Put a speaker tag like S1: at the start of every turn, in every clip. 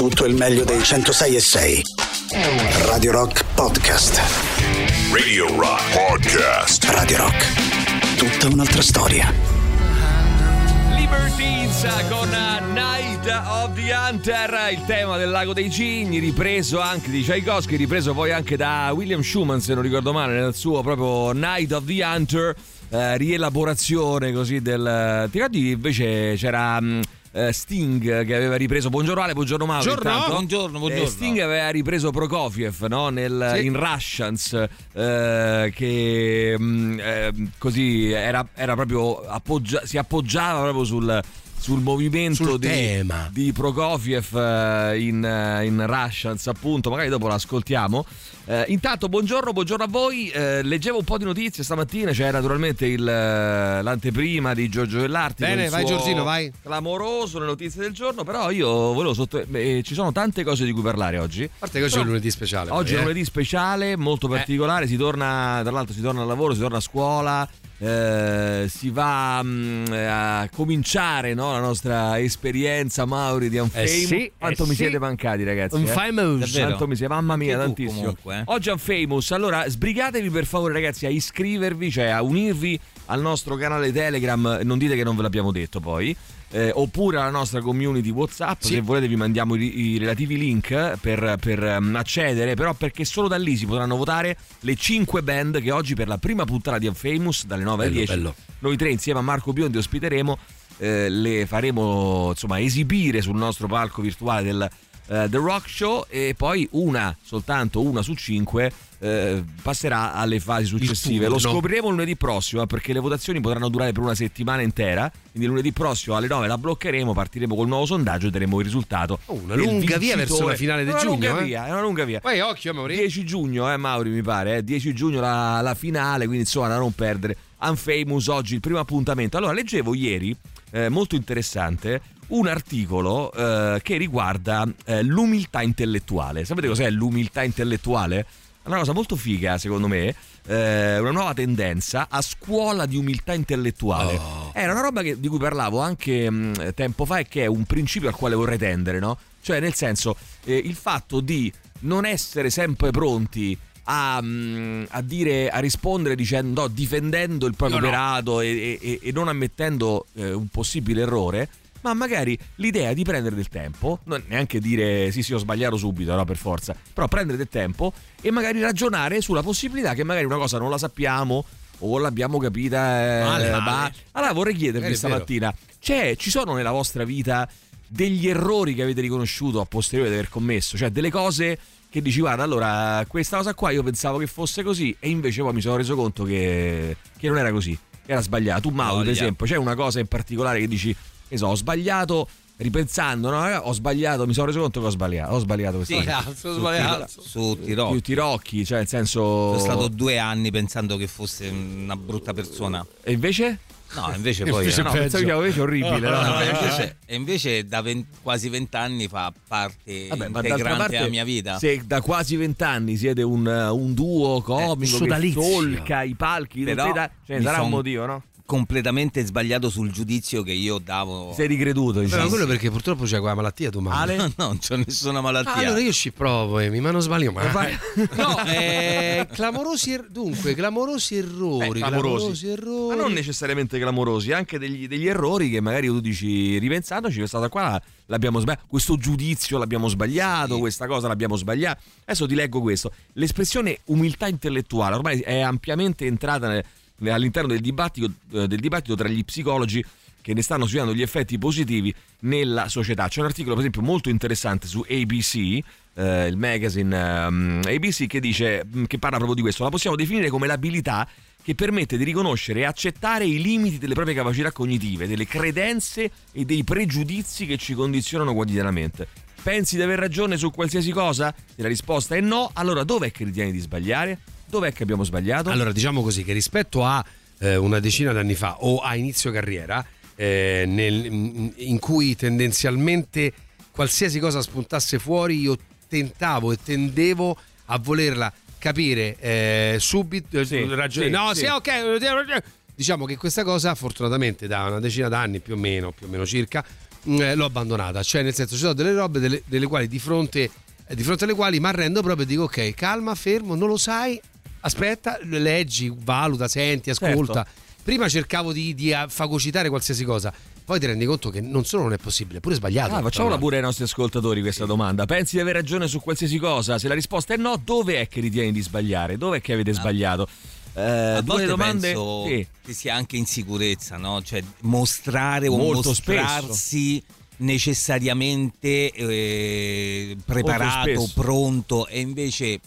S1: Tutto il meglio dei 106 e 6. Radio Rock Podcast.
S2: Radio Rock Podcast.
S1: Radio Rock. Tutta un'altra storia.
S3: Libertines con Night of the Hunter, il tema del lago dei cigni, ripreso anche di Tchaikovsky, ripreso poi anche da William Schumann, se non ricordo male, nel suo proprio Night of the Hunter, eh, rielaborazione così del... Ti ricordi invece c'era... mh, eh, Sting che aveva ripreso buongiorno Ale, buongiorno Mauro
S4: Buongiorno.
S3: intanto.
S4: Buongiorno, buongiorno.
S3: Eh, Sting aveva ripreso Prokofiev no? Nel-
S4: Sì.
S3: in Russians eh, che mh, eh, così era, era proprio appoggia- si appoggiava proprio sul sul movimento
S4: Sul
S3: di,
S4: tema.
S3: di Prokofiev eh, in, in Russians appunto magari dopo l'ascoltiamo Eh, intanto buongiorno buongiorno a voi Eh, leggevo un po' di notizie stamattina c'era naturalmente il, eh, l'anteprima di Giorgio Vellarti
S4: Bene, vai, Giorgino, vai.
S3: clamoroso le notizie del giorno però io volevo sotto eh, ci sono tante cose di cui parlare oggi
S4: A parte che oggi è
S3: Però-
S4: lunedì speciale.
S3: Oggi è
S4: poi,
S3: un
S4: eh.
S3: lunedì speciale, molto particolare, si torna, tra l'altro si torna al lavoro, si torna a scuola, eh, si va mm, a cominciare no, la nostra esperienza Mauri di Unfamous.
S4: Eh sì,
S3: Quanto
S4: eh
S3: mi
S4: sì.
S3: siete mancati ragazzi? eh?
S4: Unfamous.
S3: Quanto mi siete, mamma mia,
S5: Anche
S3: tantissimo.
S5: comunque, eh.
S3: Oggi è Unfamous, allora sbrigatevi per favore ragazzi a iscrivervi, cioè a unirvi al nostro canale Telegram, non dite che non ve l'abbiamo detto poi. eh, oppure alla nostra community WhatsApp.
S4: Sì.
S3: Se volete, vi mandiamo i, i relativi link per, per, ehm, accedere. Però, perché solo da lì si potranno votare le 5 band che oggi, per la prima puntata di Unfamous, dalle 9 alle
S4: Bello,
S3: 10,
S4: bello.
S3: noi tre insieme a Marco Biondi ospiteremo. eh, le faremo insomma esibire sul nostro palco virtuale del eh, The Rock Show e poi una soltanto una su cinque eh, passerà alle fasi successive. Lo scopriremo lunedì prossimo eh, perché le votazioni potranno durare per una settimana intera. Quindi lunedì prossimo alle 9 la bloccheremo, partiremo col nuovo sondaggio e daremo il risultato.
S4: Oh, una lunga via verso la finale di
S3: Una
S4: giugno,
S3: lunga
S4: eh.
S3: via, è una lunga via.
S4: Poi occhio, Mauri.
S3: 10 giugno, eh, Mauri, mi pare, eh, 10 giugno la, la finale, quindi insomma da non perdere. Unfamous oggi il primo appuntamento. Allora, leggevo ieri, eh, molto interessante, un articolo eh, che riguarda eh, l'umiltà intellettuale. Sapete cos'è l'umiltà intellettuale? È una cosa molto figa, secondo me. eh, una nuova tendenza a scuola di umiltà intellettuale.
S4: Oh.
S3: Era una roba che- di cui parlavo anche mh, tempo fa e che è un principio al quale vorrei tendere, no? Cioè, nel senso, eh, il fatto di non essere sempre pronti a, mh, a dire, a rispondere dicendo, no, difendendo il proprio
S4: Io no.
S3: operato e, e- e non ammettendo eh, un possibile errore. Ma magari l'idea di prendere del tempo, non neanche dire sì sì ho sbagliato subito, no per forza, però prendere del tempo e magari ragionare sulla possibilità che magari una cosa non la sappiamo o l'abbiamo capita. eh, ma- Allora vorrei chiedervi stamattina, c'è, ci sono nella vostra vita degli errori che avete riconosciuto a posteriore di aver commesso? Cioè delle cose che dici guarda allora questa cosa qua io pensavo che fosse così e invece poi mi sono reso conto che, che non era così, che era sbagliato. Tu Mauro per
S5: Voglia.
S3: esempio, c'è una cosa in particolare che dici, che so, ho sbagliato ripensando, no? ho sbagliato, mi sono reso conto che ho sbagliato, ho sbagliato questa
S5: Sì.
S4: Cazzo, sbagliato.
S5: su
S3: Più
S5: Tirocchi.
S3: tirocchi, cioè nel senso...
S5: Sono stato due anni pensando che fosse una brutta persona.
S3: E invece?
S5: No, invece poi.
S4: Invece
S5: eh,
S3: No,
S5: no.
S3: pensavo che invece è orribile. no?
S5: No, e invece, e invece da ven- quasi vent'anni fa parte
S3: Vabbè,
S5: integrante
S3: parte,
S5: della mia vita.
S3: Se da quasi vent'anni siete un, un duo comico che
S4: sodalizio.
S3: solca i palchi,
S5: Però
S3: da- ce ne
S5: mi
S3: sarà un
S5: son-
S3: motivo, no?
S5: Completamente sbagliato sul giudizio che io davo.
S3: Sei ricreduto,
S4: Però
S3: diciamo.
S4: quello perché purtroppo c'è quella malattia tu.
S3: Ale?
S5: No, non c'ho nessuna
S4: Ah,
S5: malattia.
S4: allora io ci provo e mi mano sbaglio. Ma...
S3: Vai.
S4: No, eh, clamorosi er- dunque, clamorosi errori,
S3: Eh, clamorosi.
S4: clamorosi errori.
S3: Ma non necessariamente clamorosi, anche degli, degli errori che magari tu dici, ripensandoci, questa cosa qua l'abbiamo sbagliato, questo giudizio l'abbiamo sbagliato,
S5: Sì.
S3: questa cosa l'abbiamo sbagliata. Adesso ti leggo questo. L'espressione umiltà intellettuale ormai è ampiamente entrata nel- all'interno del dibattito, eh, del dibattito tra gli psicologi che ne stanno studiando gli effetti positivi nella società. C'è un articolo, per esempio, molto interessante su ABC, eh, il magazine ehm, ABC, che dice mh, che parla proprio di questo. La possiamo definire come l'abilità che permette di riconoscere e accettare i limiti delle proprie capacità cognitive, delle credenze e dei pregiudizi che ci condizionano quotidianamente. Pensi di aver ragione su qualsiasi cosa? Se la risposta è no, allora dov'è che ritieni di sbagliare? Dov'è che abbiamo sbagliato?
S4: Allora, diciamo così che rispetto a eh, una decina d'anni fa o a inizio carriera, eh, nel- in cui tendenzialmente qualsiasi cosa spuntasse fuori, io tentavo e tendevo a volerla capire eh, subito.
S3: Sì,
S4: ragio-
S3: sì,
S4: no,
S3: sì.
S4: sì, ok. Diciamo che questa cosa, fortunatamente, da una decina d'anni più o meno, più o meno circa, mh, eh, l'ho abbandonata. Cioè, nel senso, ci sono delle robe delle, delle quali di fronte, eh, di fronte alle quali mi arrendo proprio e dico: ok, calma, fermo, non lo sai. Aspetta, leggi, valuta, senti, ascolta.
S3: Certo.
S4: Prima cercavo di, di eh, fagocitare qualsiasi cosa, poi ti rendi conto che non solo non è possibile, è pure sbagliato.
S3: Ah, facciamola pure ai nostri ascoltatori questa domanda. Pensi di aver ragione su qualsiasi cosa? Se la risposta è no, dove è che ritieni di sbagliare? Dove è che avete sbagliato? Eh,
S5: A volte
S3: domande.
S5: penso
S3: Sì.
S5: che sia anche insicurezza, no? Cioè mostrare o
S3: Molto
S5: mostrarsi necessariamente eh, preparato,
S3: spesso.
S5: pronto e invece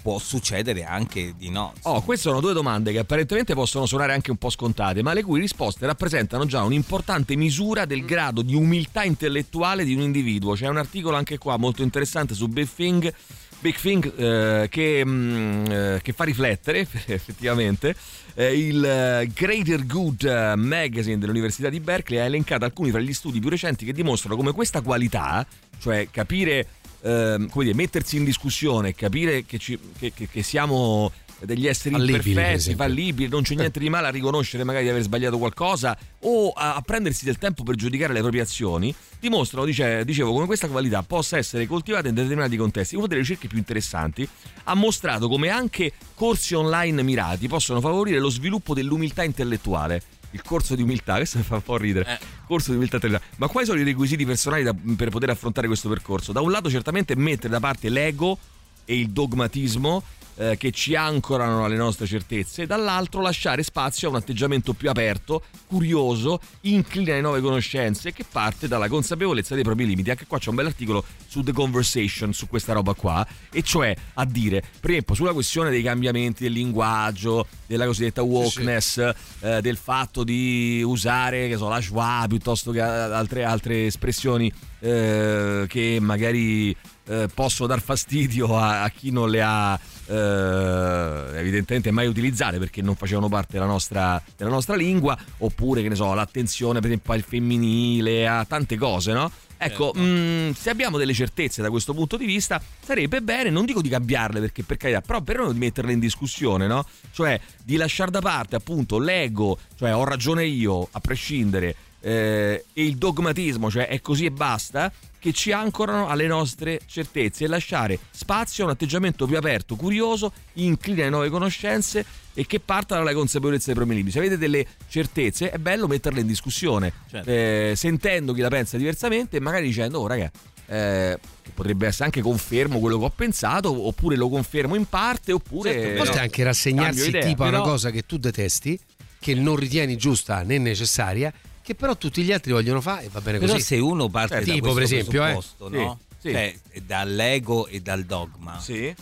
S5: può succedere anche di no.
S3: Oh, queste sono due domande che apparentemente possono suonare anche un po' scontate, ma le cui risposte rappresentano già un'importante misura del grado di umiltà intellettuale di un individuo. C'è un articolo anche qua molto interessante su Big Thing, Big Thing eh, che, mm, eh, che fa riflettere effettivamente. Eh, il eh, Greater Good eh, Magazine dell'Università di Berkeley ha elencato alcuni fra gli studi più recenti che dimostrano come questa qualità, cioè capire ehm, come dire, mettersi in discussione, capire che, ci- che- che- che siamo degli esseri
S4: Fallibili, per
S3: imperfetti, fallibili, non c'è niente di male a riconoscere magari di aver sbagliato qualcosa o a, a prendersi del tempo per giudicare le proprie azioni, dimostrano, dice- dicevo, come questa qualità possa essere coltivata in determinati contesti. Una delle ricerche più interessanti ha mostrato come anche corsi online mirati possono favorire lo sviluppo dell'umiltà intellettuale. Il corso di umiltà, questo mi fa un po' ridere.
S5: Eh.
S3: Corso di umiltà intellettuale. Ma quali sono i requisiti personali da- per poter affrontare questo percorso? Da un lato, certamente mettere da parte l'ego e il dogmatismo eh, che ci ancorano alle nostre certezze, dall'altro lasciare spazio a un atteggiamento più aperto, curioso, incline alle nuove conoscenze, che parte dalla consapevolezza dei propri limiti. Anche qua c'è un bell'articolo su The Conversation, su questa roba qua, e cioè a dire, per esempio, sulla questione dei cambiamenti del linguaggio, della cosiddetta wokeness, eh, del fatto di usare, che so, la schwa piuttosto che altre, altre espressioni eh, che magari eh, possono dar fastidio a, a chi non le ha eh, evidentemente mai utilizzate perché non facevano parte della nostra, della nostra lingua, oppure che ne so, l'attenzione per esempio al femminile, a tante cose, no? Ecco, mh, se abbiamo delle certezze da questo punto di vista, sarebbe bene, non dico di cambiarle perché per carità, però perlomeno di metterle in discussione, no? Cioè di lasciare da parte appunto l'ego, cioè ho ragione io, a prescindere, eh, e il dogmatismo, cioè è così e basta, che ci ancorano alle nostre certezze e lasciare spazio a un atteggiamento più aperto, curioso, incline alle nuove conoscenze e che parta dalla consapevolezza dei propri limiti. Se avete delle certezze è bello metterle in discussione,
S5: Certo.
S3: eh, sentendo chi la pensa diversamente e magari dicendo, oh raga, eh, potrebbe essere anche confermo quello che ho pensato, oppure lo confermo in parte, oppure...
S5: Certo,
S4: A volte
S5: però-
S4: anche rassegnarsi tipo a una cosa che tu detesti, che non ritieni giusta né necessaria, che però tutti gli altri vogliono fare e va bene
S5: Però
S4: così.
S5: se uno parte
S3: Certo.
S5: da
S4: Tipo,
S5: questo
S4: per esempio, eh.
S5: presupposto,
S3: Sì,
S5: no?
S3: sì.
S5: Cioè, dall'ego e dal dogma.
S3: Sì.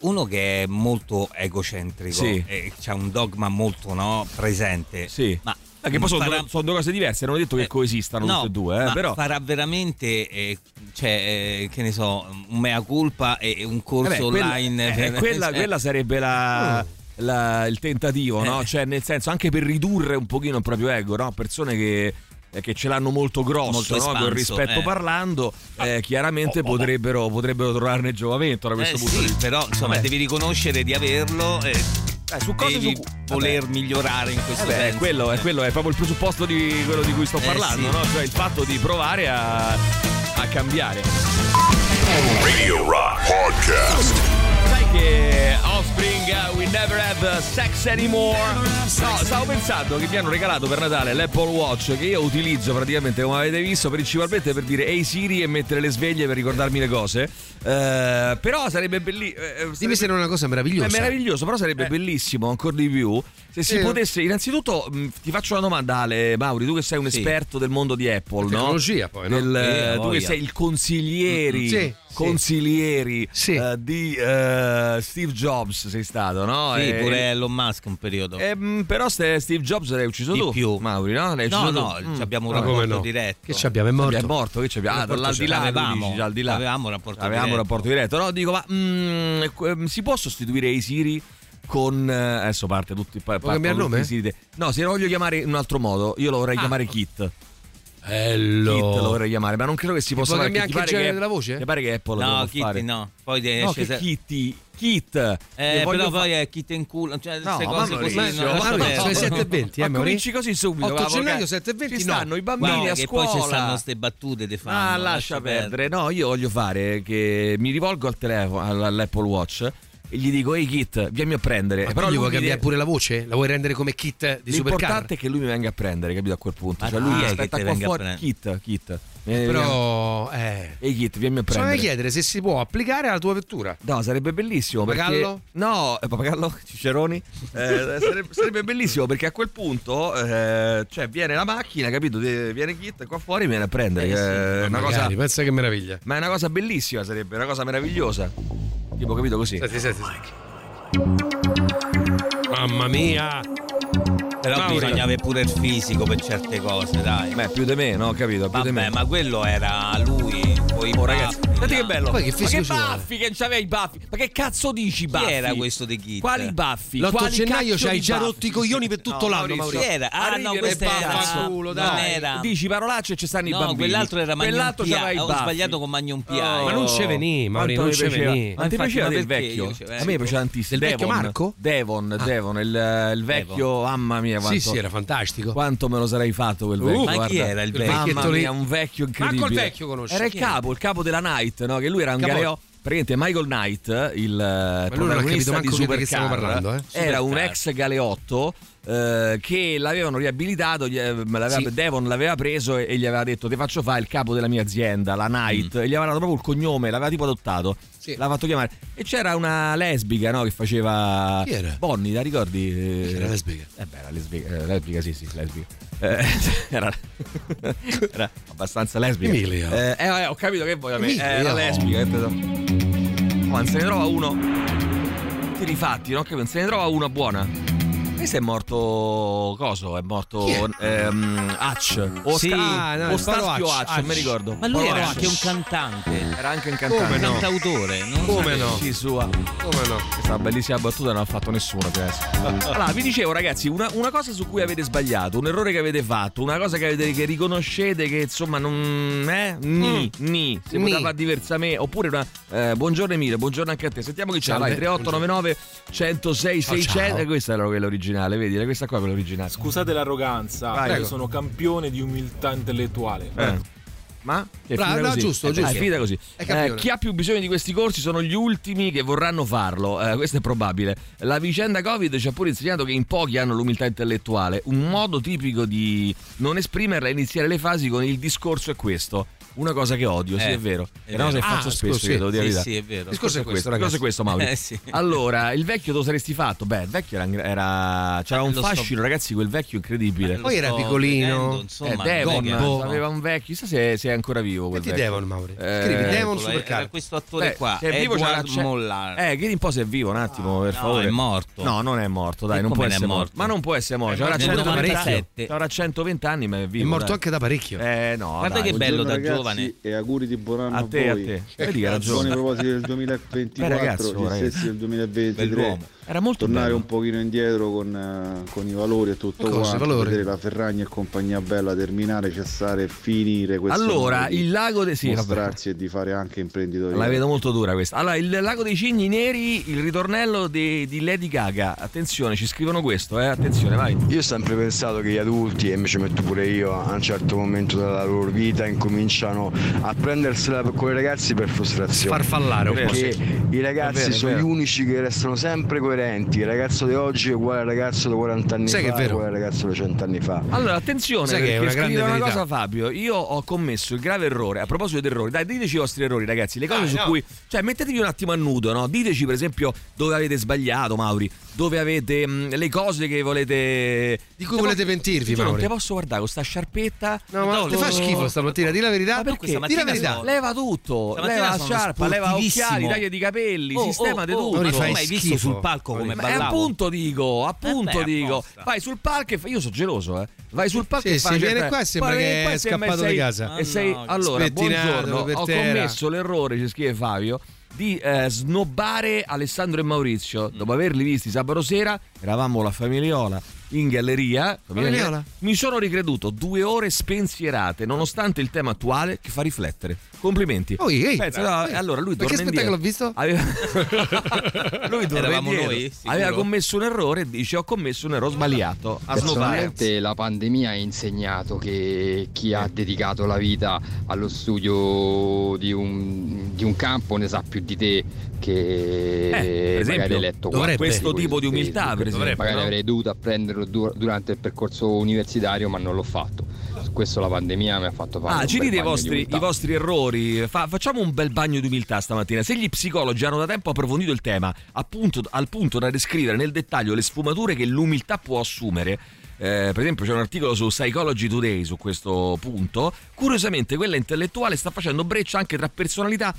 S5: Uno che è molto egocentrico
S3: Sì.
S5: e c'ha un dogma molto no, presente.
S3: Sì.
S5: Ma
S3: che poi sono,
S5: farà-
S3: due, sono due cose diverse, non ho detto che
S5: Eh,
S3: coesistano
S5: no,
S3: tutte e due, eh,
S5: ma
S3: però...
S5: farà veramente eh, cioè, eh, che ne so, un mea culpa e e un corso
S3: Vabbè, quella,
S5: online.
S3: eh,
S5: per-
S3: quella,
S5: eh,
S3: quella sarebbe la, la- il tentativo, no?
S5: Eh.
S3: Cioè, nel senso, anche per ridurre un pochino il proprio ego, no? Persone che, eh, che ce l'hanno molto grosso,
S5: Molto
S3: no?
S5: espanso,
S3: con rispetto
S5: eh.
S3: parlando, eh, chiaramente potrebbero, potrebbero trovarne giovamento da
S5: eh,
S3: questo punto
S5: sì,
S3: di vista.
S5: però insomma
S3: Vabbè.
S5: devi riconoscere di averlo e
S3: Eh, su cose
S5: devi
S3: su-
S5: voler
S3: vabbè.
S5: migliorare in questo
S3: Eh beh,
S5: senso.
S3: quello, è quello è proprio il presupposto di quello di cui sto
S5: Eh,
S3: parlando,
S5: sì.
S3: no? Cioè il fatto di provare a, a cambiare.
S2: Radio Rock Podcast.
S3: Sai che Offspring uh, We Never Have uh, Sex Anymore? No, stavo pensando che mi hanno regalato per Natale l'Apple Watch che io utilizzo praticamente come avete visto principalmente per dire Ehi Siri e mettere le sveglie per ricordarmi le cose. Eh, però sarebbe bellissimo.
S4: Dimmi se non è una cosa meravigliosa.
S3: È meraviglioso, però sarebbe
S4: Eh.
S3: bellissimo ancora di più se si potesse. Innanzitutto, mh, ti faccio una domanda, Ale Mauri, tu che sei un
S5: Sì.
S3: esperto del mondo di Apple, no?
S4: Tecnologia poi, no?
S3: Del-
S5: Eh,
S3: tu che sei il consiglieri,
S4: Sì, sì.
S3: consiglieri
S4: Sì.
S3: eh, di eh, Steve Jobs, sei stato, no?
S5: Sì,
S3: E-
S5: pure Elon Musk un periodo.
S3: e, mh, però ste- Steve Jobs l'hai ucciso
S5: Di
S3: tu,
S5: più.
S3: Mauri, no? L'hai
S5: no,
S3: ucciso
S5: no,
S3: tu. Mm.
S5: abbiamo un rapporto
S4: no?
S5: diretto.
S4: Che ci abbiamo? È morto?
S3: È morto, che c'abbiamo? Ah,
S4: Rapporto
S3: dall'aldilà,
S5: Avevamo.
S3: dici, al di là.
S5: Avevamo un rapporto
S3: Avevamo un
S5: diretto.
S3: rapporto diretto. No, dico, ma mm, si può sostituire i Siri con eh, adesso parte tutti pa- partono
S4: cambiare
S3: tutti
S4: nome?
S3: i de- No, se lo voglio chiamare in un altro modo, io lo vorrei
S5: Ah.
S3: chiamare Kit.
S4: Bello.
S3: Kit lo vorrei chiamare, ma non credo che si possa fare.
S4: cambiare
S3: perché
S4: anche il genere
S3: che-
S4: della voce?
S3: ti pare che Apple lo
S5: No,
S3: può
S5: Kitty
S3: fare?
S5: no. Poi te
S3: No,
S5: se-
S3: Kitty, Kit.
S5: Eh, però
S3: fa-
S5: poi è Kit in culo, cioè
S3: No,
S5: queste
S3: ma
S5: cose così.
S3: Ma no,
S4: sono le 7.20, eh,
S3: Ma cominci così subito.
S4: 8
S3: va,
S4: gennaio,
S3: perché
S4: 7.20,
S3: Ci
S4: no.
S3: stanno i bambini
S5: Guarda
S3: a
S5: che
S3: scuola.
S5: poi ci stanno queste battute di fanno.
S3: Ah, lascia perdere. No, io voglio fare che mi rivolgo al telefono, all- all'Apple Watch e gli dico, ehi Kit, vieni a prendere.
S4: Ma
S3: Però
S4: gli
S3: lui
S4: vuoi cambiare pure la voce? La vuoi rendere come kit di Supercar?
S3: L'importante è che lui mi venga a prendere, capito? A quel punto.
S5: Ma
S3: cioè, lui
S5: è che
S3: aspetta
S5: te
S3: qua fuori. Kit, Kit. Vieni-
S4: Però, eh.
S3: Ehi Kit, vieni a prendere.
S4: chiedere se si può applicare alla tua vettura.
S3: No, sarebbe bellissimo.
S4: Papagallo?
S3: Perché... No, eh, papagallo, ciceroni. Eh, sarebbe, sarebbe bellissimo perché a quel punto, eh, cioè, viene la macchina, capito? Viene Kit qua fuori e viene a prendere.
S5: Eh, sì.
S3: una
S4: Magari,
S3: cosa,
S4: pensa che meraviglia.
S3: ma è una cosa bellissima, sarebbe una cosa meravigliosa. Tipo, capito così?
S4: Senti, senti. Mamma mia.
S5: Però
S4: Mauri.
S5: bisogna avere pure il fisico per certe cose, dai.
S3: Beh, più di me, no? Capito? Più
S5: Vabbè,
S3: me.
S5: ma quello era lui. Poi
S3: Oh, ragazzi, guardate che bello.
S4: Poi che
S3: ma che baffi, che c'aveva i baffi. Ma che cazzo dici
S5: Chi
S3: baffi?
S5: era questo di Kit?
S3: Quali baffi?
S4: L'8
S3: Quali
S4: gennaio c'hai già rotti i coglioni per tutto
S3: No,
S4: l'anno,
S3: Maurizio.
S5: Chi era? Ah,
S3: Arrivi
S5: no, questo era. non
S4: dai.
S5: era.
S3: Dici parolacce e ci stanno i
S5: No,
S3: bambini.
S5: quell'altro era Magnon
S3: Quell'altro c'aveva i
S5: Ho
S3: baffi.
S5: sbagliato con Magnon P.I.
S4: Ma non ci veni, Mauri,
S3: Quanto
S4: non
S3: piaceva.
S4: veni.
S3: Ma ti piaceva del vecchio?
S5: vengo?
S3: A me piaceva tantissimo.
S4: Del vecchio. Marco?
S3: Devon, Devon, il, il vecchio, mamma mia, quanto,
S4: Sì, sì, era fantastico.
S3: quanto me lo sarei fatto quel
S4: Uh,
S3: vecchio.
S5: ma chi
S3: guarda.
S5: era il
S4: vecchio?
S3: Mamma mia, un vecchio incredibile.
S4: Manco il vecchio conosci.
S3: Era il
S4: Chi
S3: capo, il capo della Night, no? Che lui era un
S4: Capo-
S3: galeo. Praticamente Michael Knight, il
S4: ha
S3: protagonista di
S4: che stiamo
S3: Supercar,
S4: parlando, eh.
S3: era un
S5: Supercar.
S3: ex galeotto eh, che l'avevano riabilitato, gli- eh, l'aveva-
S4: Sì.
S3: Devon l'aveva preso e, e gli aveva detto ti faccio fare il capo della mia azienda, la Knight, e gli aveva dato proprio il cognome, l'aveva tipo adottato,
S4: Sì.
S3: l'ha fatto chiamare. E c'era una lesbica no, che faceva...
S4: Chi era?
S3: Bonnie, la ricordi? Eh,
S4: Chi era lesbica?
S3: Eh beh, era lesbica, eh, lesbica sì sì, lesbica. Eh, era, era abbastanza lesbica.
S4: Emilio.
S3: Eh, eh, eh, ho capito che vuoi a me. Eh, era lesbica. Ma se ne trova uno. Ti rifatti, no? Se ne trova una buona. Questo è morto. Coso? È morto. Ehm, Hutch. O,
S5: Sì.
S3: Sta-
S4: Ah, no,
S3: o Staschio Hutch. non mi ricordo.
S5: Ma lui
S3: Paolo
S5: era
S3: Hutch.
S5: anche un cantante.
S3: Era anche un cantante.
S4: Come no?
S5: Cantautore. Non
S4: Come
S5: se-
S4: no?
S3: Sua.
S4: Come no?
S3: Questa bellissima battuta non ha fatto nessuno adesso. Allora, vi dicevo, ragazzi, una, una cosa su cui avete sbagliato, un errore che avete fatto, una cosa che, avete, che riconoscete che insomma non. Eh? Ni, ni. Si
S4: Ni.
S3: poteva diversamente. Oppure una. eh, buongiorno Emilio, buongiorno anche a te. Sentiamo chi c'è. Vai, 3899 106
S4: Ciao,
S3: 600.
S4: ciao.
S3: Questa era quella originale, vedi? Questa qua è quella originale.
S6: Scusate l'arroganza,
S3: Vai.
S6: io sono campione di umiltà intellettuale.
S3: Eh. Ma? Che è finita
S4: no,
S3: così.
S4: giusto,
S3: Eh,
S4: giusto.
S3: È finita così.
S4: È.
S3: Eh, chi ha più bisogno di questi corsi sono gli ultimi che vorranno farlo. Eh, questo è probabile. La vicenda Covid ci ha pure insegnato che in pochi hanno l'umiltà intellettuale. Un modo tipico di non esprimerla e iniziare le fasi con il discorso è questo. Una cosa che odio, sì,
S5: Eh,
S3: è vero.
S5: è
S3: È una cosa che faccio
S4: Ah,
S3: spesso,
S4: scusi,
S3: io devo dire
S5: Sì, sì, è vero.
S3: Il discorso è questo,
S4: ragazzi.
S3: il discorso è questo, Mauri.
S5: Eh, sì.
S3: Allora, il vecchio dove saresti fatto? Beh, il vecchio era, era- c'era
S5: Eh,
S3: un
S5: lo so.
S3: fascino, ragazzi, quel vecchio incredibile.
S5: Lo
S4: Poi era
S5: sto
S4: piccolino.
S5: vedendo,
S3: Eh,
S5: insomma,
S3: Devon
S5: che-
S4: Gobbo.
S3: aveva un vecchio, chissà se, se è ancora vivo quel
S4: Metti
S3: vecchio.
S4: Devon, Mauri.
S3: Eh,
S4: Scrivi Devon Supercar.
S5: Era questo attore
S3: Beh,
S5: qua,
S3: se è vivo
S5: Edward
S3: c'è-
S5: Mollar.
S3: Eh, chiedi un po' se è vivo un attimo, per
S5: no,
S3: favore.
S5: è morto.
S3: No, non è morto, dai, non può essere morto. Ma non può essere morto. Avrà
S4: morto
S3: 120 anni.
S5: 97.
S3: Avrà 120 anni, ma è vivo.
S4: È morto anche da parecchio.
S3: Eh, no,
S5: Guarda che bello da
S7: Buongiorno,
S5: giovane.
S7: ragazzi, E auguri di buon anno
S3: A
S7: a,
S3: te, a
S7: voi.
S3: te. Vedi che ragione.
S7: propositi del
S3: Beh,
S7: 2024,
S3: ragazzo,
S7: gli
S3: ragazzi.
S7: stessi del 2023.
S5: Bell'uomo.
S3: Era molto
S7: Tornare
S3: bello.
S7: un pochino indietro con, eh, con i valori e tutto
S4: cosa,
S7: quanto,
S4: valori?
S7: vedere la Ferragni e compagnia bella terminare, cessare e finire questo
S3: Allora, il lago dei sì, vabbè.
S7: mostrarsi e di fare anche imprenditoria.
S3: La vedo molto dura questa. Allora, il lago dei cigni neri, il ritornello di, di Lady Gaga. Attenzione, ci scrivono questo, eh. Attenzione, vai.
S8: Io ho sempre pensato che gli adulti, e mi ci metto pure io, a un certo momento della loro vita incominciano a prendersela con i ragazzi per frustrazione.
S4: Farfallare un po'.
S8: Perché
S4: sì.
S8: i ragazzi
S3: vero,
S8: sono gli unici che restano sempre coerenti. Il ragazzo di oggi è uguale al ragazzo di 40 anni
S4: Sai che
S8: fa,
S4: è vero?
S8: uguale al ragazzo di 100 anni fa.
S3: Allora, attenzione,
S4: Sai che è
S3: perché
S4: una grande
S3: scrive una cosa Fabio. Io ho commesso il grave errore. A proposito di errori, dai, diteci i vostri errori, ragazzi. Le cose
S4: Dai,
S3: su
S4: no.
S3: cui. Cioè, mettetevi un attimo a nudo, no? Diteci, per esempio, dove avete sbagliato, Mauri. Dove avete mh, le cose che volete.
S4: Di cui
S3: Te
S4: volete
S3: po-
S4: pentirvi,
S3: Io non te posso guardare con sta sciarpetta.
S4: No, ma ti fa schifo stamattina, di la verità.
S3: Ma perché?
S5: questa
S4: Di la
S5: mattina
S4: verità.
S5: sono-
S3: Leva tutto,
S5: Stamattina
S3: leva sciarpa, leva occhiali, taglia di capelli,
S5: Oh,
S3: sistema
S5: oh,
S3: di
S5: oh,
S3: tutto.
S5: Ma
S4: Ori,
S5: tu
S4: fai
S5: mai visto sul palco come.
S3: Ma
S5: ballavo?
S3: appunto dico, appunto
S5: Eh beh,
S3: dico. Vai sul palco e fai. Io sono geloso, eh. Vai sul palco
S4: Sì,
S3: e
S4: sì,
S3: fai una
S4: viene qua e sembra
S3: Poi
S4: che è scappato
S3: sei-
S4: di casa.
S3: E sei
S5: no,
S3: allora, buongiorno. Ho commesso l'errore, ci scrive Fabio, di eh, snobbare Alessandro e Maurizio. Dopo averli visti sabato sera, eravamo la famigliola. in galleria.
S4: Famiglia Viola.
S3: Mi sono ricreduto due ore spensierate, nonostante il tema attuale che fa riflettere. Complimenti.
S4: Oh, ehi,
S3: Pensa,
S4: ehi.
S3: no,
S4: Ehi.
S3: allora lui
S4: Ma che
S3: torna
S4: spettacolo
S3: indietro.
S4: ho visto?
S3: Aveva... lui torna
S5: Eravamo
S3: indietro.
S5: noi, sicuro?
S3: Aveva commesso un errore e dice ho commesso un errore sbagliato. A.
S9: Personalmente la pandemia ha insegnato che chi ha dedicato la vita allo studio di un, di un campo ne sa più di te che
S3: Eh, esempio,
S9: magari hai letto
S4: dovrebbe.
S3: Questo tipo di umiltà, per esempio,
S9: Magari
S3: no?
S9: avrei dovuto apprenderlo du- durante il percorso universitario ma non l'ho fatto. Questo la pandemia mi ha fatto fare
S3: Ah, ci dite i vostri, i vostri errori. Fa- facciamo un bel bagno di umiltà stamattina. Se gli psicologi hanno da tempo approfondito il tema, appunto, al punto da descrivere nel dettaglio le sfumature che l'umiltà può assumere. eh, per esempio, c'è un articolo su Psychology Today su questo punto. Curiosamente, quella intellettuale sta facendo breccia anche tra personalità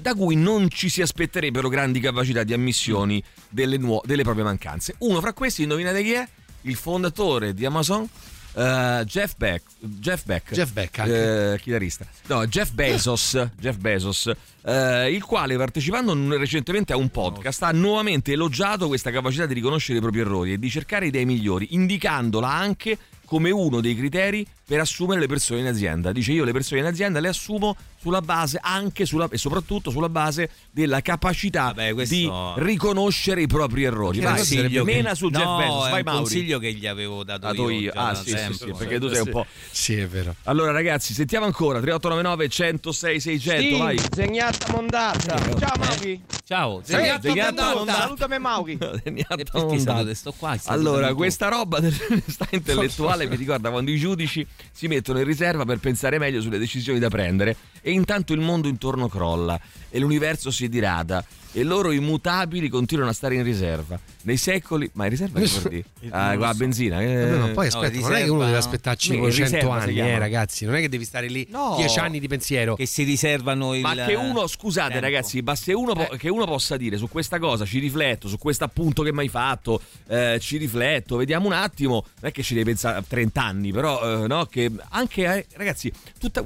S3: da cui non ci si aspetterebbero grandi capacità di ammissioni delle, nuo- delle proprie mancanze. Uno fra questi, indovinate chi è? Il fondatore di Amazon, eh, Jeff Beck. Jeff Beck.
S4: Jeff Beck anche.
S3: Eh, chitarrista. No, Jeff Bezos, Jeff Bezos eh, il quale partecipando recentemente a un podcast ha nuovamente elogiato questa capacità di riconoscere i propri errori e di cercare idee migliori, indicandola anche come uno dei criteri per assumere le persone in azienda. Dice io le persone in azienda le assumo sulla base anche sulla, e soprattutto sulla base della capacità
S5: Vabbè, questo-
S3: di riconoscere i propri errori. Vai,
S4: consiglio che-
S3: mena su Jeff
S5: no,
S3: Bezos,
S5: è
S3: vai
S5: un
S3: Mauri.
S5: consiglio che gli avevo dato,
S3: Dato
S5: io.
S3: io.
S5: già
S3: Ah, sì, sì,
S5: sempre.
S3: sì, perché tu sei un po'.
S4: Sì, è vero.
S3: Allora, ragazzi, sentiamo ancora 3899 106 600. vai.
S10: Segnata mondata. Ciao Mauri.
S5: Ciao,
S3: Sì,
S5: Zeniatta
S3: Zeniatta
S5: Mondata.
S10: Salutami Mauri.
S5: Perché
S3: Mondata.
S5: Sto qua,
S3: Allora, questa roba dell'onestà intellettuale mi ricorda quando i giudici si mettono in riserva per pensare meglio sulle decisioni da prendere e intanto il mondo intorno crolla e l'universo si dirada e loro immutabili continuano a stare in riserva. Nei secoli, ma in riserva che vuol dire? Ah, qua, benzina. eh.
S4: Vabbè, ma poi
S5: no,
S4: aspetta, non è che uno
S5: riserva-
S4: deve
S3: riserva
S4: 100
S3: si
S4: anni,
S3: chiama.
S4: eh, ragazzi. Non è che devi stare lì
S3: No.
S4: 10 anni di pensiero.
S5: Che si riservano il
S3: Ma che uno, scusate
S5: tempo.
S3: ragazzi, ma se uno, po- che uno possa dire su questa cosa, ci rifletto, su questo appunto che mi hai fatto, eh, ci rifletto, vediamo un attimo, non è che ci devi pensare a 30 anni, però eh, no, che anche, eh, ragazzi, tutta,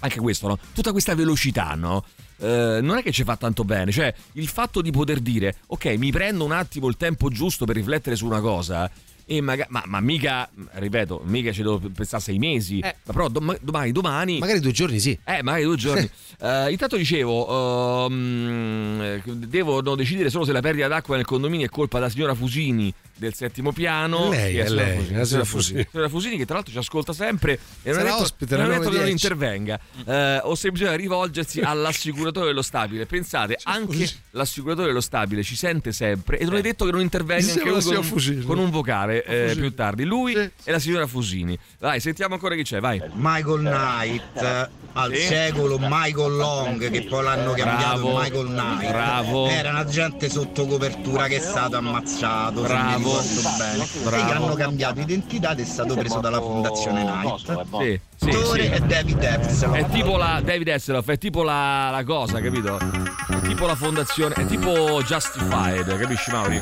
S3: anche questo, no? Tutta questa velocità, no? Eh, non è che ci fa tanto bene, cioè il fatto di poter dire ok mi prendo un attimo il tempo giusto per riflettere su una cosa e maga- ma, ma mica, ripeto, mica ci devo pensare sei mesi,
S4: Eh.
S3: ma però dom- domani, domani
S4: Magari due giorni sì.
S3: eh, magari due giorni. Eh, intanto dicevo, ehm, eh, devono decidere solo se la perdita d'acqua nel condominio è colpa della signora Fusini del settimo piano.
S4: Lei, è
S3: la signora
S4: lei,
S3: Fusini,
S4: la signora
S3: Fusini.
S4: Fusini.
S3: Signora Fusini che tra l'altro ci ascolta sempre e non ha
S4: Sarà
S3: detto,
S4: ospite
S3: non ha detto che non
S4: 9.10.
S3: intervenga. Eh, o se bisogna rivolgersi all'assicuratore dello stabile. Pensate, anche
S4: Fusini.
S3: l'assicuratore dello stabile ci sente sempre e non è detto che non intervenga anche lui con con un vocale eh, più tardi. Lui
S4: Sì.
S3: e la signora Fusini. Vai, sentiamo ancora chi c'è, vai.
S11: Michael Knight al
S3: Sì.
S11: secolo Michael Long che poi l'hanno cambiato
S3: Bravo,
S11: Michael Knight
S3: bravo.
S11: era un agente sotto copertura che è stato ammazzato
S3: Bravo.
S11: Ricordo bene
S3: Bravo.
S11: che hanno cambiato identità ed è stato preso dalla fondazione Knight
S3: Sì, sì, sì.
S11: e David Hasselhoff
S3: È tipo la David Hasselhoff, è tipo la, la cosa, capito? È tipo la fondazione, è tipo Justified, capisci Mauri?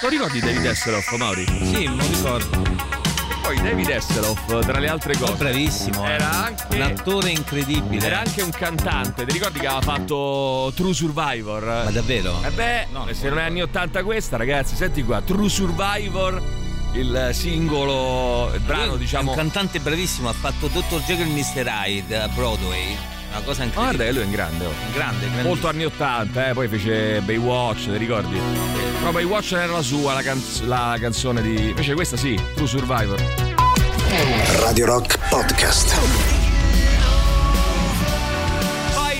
S3: Non ricordi David Hasselhoff, Mauri?
S5: Sì, non ricordo.
S3: Poi David Hasselhoff, tra le altre cose,
S5: bravissimo. eh.
S3: era anche,
S5: un attore incredibile.
S3: era anche un cantante. Ti ricordi che aveva fatto True Survivor?
S5: Ma davvero?
S3: Eh beh,
S5: No,
S3: se non è anni 80 questa, ragazzi, senti qua, True Survivor, il singolo, il brano, diciamo...
S5: un cantante bravissimo, ha fatto Dr. Jekyll e Mr. Hyde a Broadway. Una cosa
S3: Ma guarda
S5: incredibile.
S3: che lui è un grande, oh.
S5: grande, grande.
S3: Molto anni 80, eh, poi fece Baywatch, ti ricordi? No, Baywatch era la sua, la, canz- la canzone di... Invece questa sì, True Survivor.
S1: Radio Rock Podcast.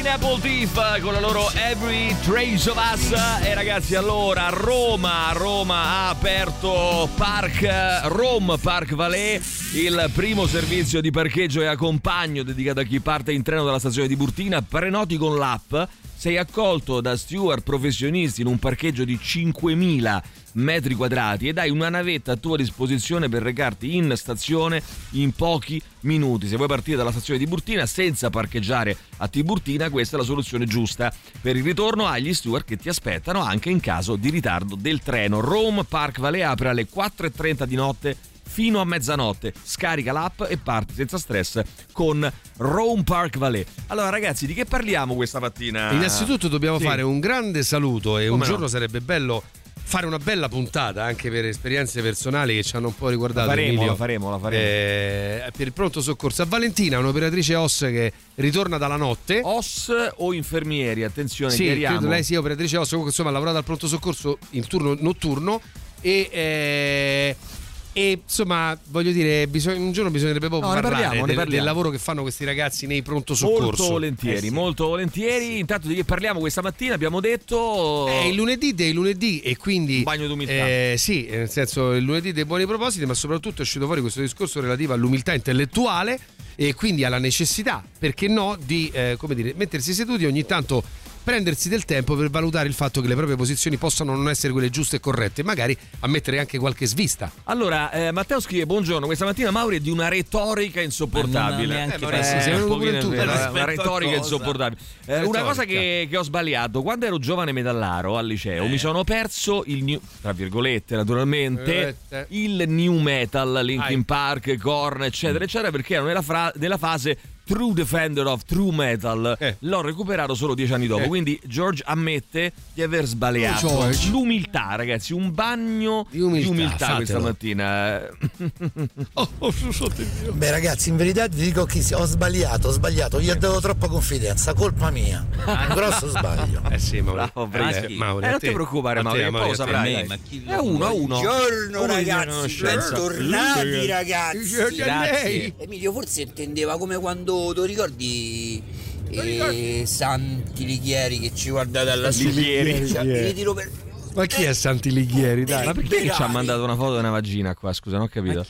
S3: Pineapple Thief con la loro Every Trace of Us. E ragazzi allora Roma, Roma ha aperto Park Rome Park Valais il primo servizio di parcheggio e accompagno dedicato a chi parte in treno dalla stazione di Burtina prenoti con l'app sei accolto da steward professionisti in un parcheggio di 5.000 metri quadrati ed hai una navetta a tua disposizione per recarti in stazione in pochi minuti. Se vuoi partire dalla stazione di Burtina senza parcheggiare a Tiburtina, questa è la soluzione giusta. Per il ritorno hai gli steward che ti aspettano anche in caso di ritardo del treno. Rome Park Valais apre alle 4.30 di notte fino a mezzanotte. Scarica l'app e parti senza stress con Rome Park Valais. Allora ragazzi, di che parliamo questa mattina?
S4: Innanzitutto dobbiamo
S3: Sì.
S4: fare un grande saluto e un
S3: Come no?
S4: giorno sarebbe bello fare una bella puntata anche per esperienze personali che ci hanno un po' riguardato.
S3: La faremo,
S4: Emilio.
S3: la faremo, la faremo.
S4: Eh, per il pronto soccorso a Valentina, un'operatrice OS che ritorna dalla notte.
S3: OS o infermieri, attenzione,
S4: Sì,
S3: chiariamo.
S4: lei sia operatrice OS, comunque insomma ha lavorato al pronto soccorso in turno notturno e, eh, e insomma voglio dire bisogna- un giorno bisognerebbe proprio
S3: No, ne
S4: parlare
S3: parliamo, ne
S4: del,
S3: parliamo.
S4: del lavoro che fanno questi ragazzi nei pronto soccorso.
S3: Molto volentieri,
S4: Eh sì.
S3: molto volentieri. Intanto di che parliamo questa mattina? Abbiamo detto.
S4: È il lunedì dei lunedì e quindi
S3: Un bagno d'umiltà.
S4: eh, sì, nel senso il lunedì dei buoni propositi, ma soprattutto è uscito fuori questo discorso relativo all'umiltà intellettuale e quindi alla necessità, perché no, di eh, come dire, mettersi seduti ogni tanto prendersi del tempo per valutare il fatto che le proprie posizioni possano non essere quelle giuste e corrette, e magari ammettere anche qualche svista.
S3: Allora, eh, Matteo scrive: Buongiorno, questa mattina Mauri è di una retorica insopportabile.
S5: Ma non
S3: Eh, sì, un pochino
S4: tu,
S3: una, una
S5: Rispetto a
S3: retorica
S5: cosa?
S3: insopportabile. Eh, una
S4: Retorica.
S3: cosa che, che ho sbagliato: quando ero giovane metallaro al liceo,
S5: Eh.
S3: mi sono perso il new, tra virgolette, naturalmente,
S4: Eh, eh.
S3: il new metal, Linkin
S4: Ai.
S3: Park, Korn, eccetera, eccetera, perché ero nella, fra- nella fase. True Defender of True Metal
S4: Eh.
S3: l'ho recuperato solo dieci anni dopo.
S4: Eh.
S3: Quindi George ammette di aver sbagliato.
S4: Oh.
S3: L'umiltà, ragazzi, un bagno
S4: Di umiltà,
S3: di umiltà questa mattina. Oh, oh, oh.
S12: Beh ragazzi, in verità ti dico che ho sbagliato, ho sbagliato, gli ho dato troppa confidenza, colpa mia. Un grosso sbaglio.
S4: Eh sì, Mauri.
S3: Bravo, bravo.
S4: Eh, Mauri,
S3: Eh, non ti preoccupare,
S4: A te,
S3: Mauri, saprai.
S5: ma chi
S3: È uno a uno.
S11: Buongiorno ragazzi, bentornati ragazzi.
S5: Grazie.
S11: Emilio forse intendeva come quando tu ricordi eh, Santi Lighieri che ci guarda dalla
S3: Lighieri.
S11: Cioè, ritiro per...
S4: Ma chi è Santi Lighieri? Dai.
S3: Ma perché ci ha mandato una foto di una vagina qua? Scusa, non ho capito.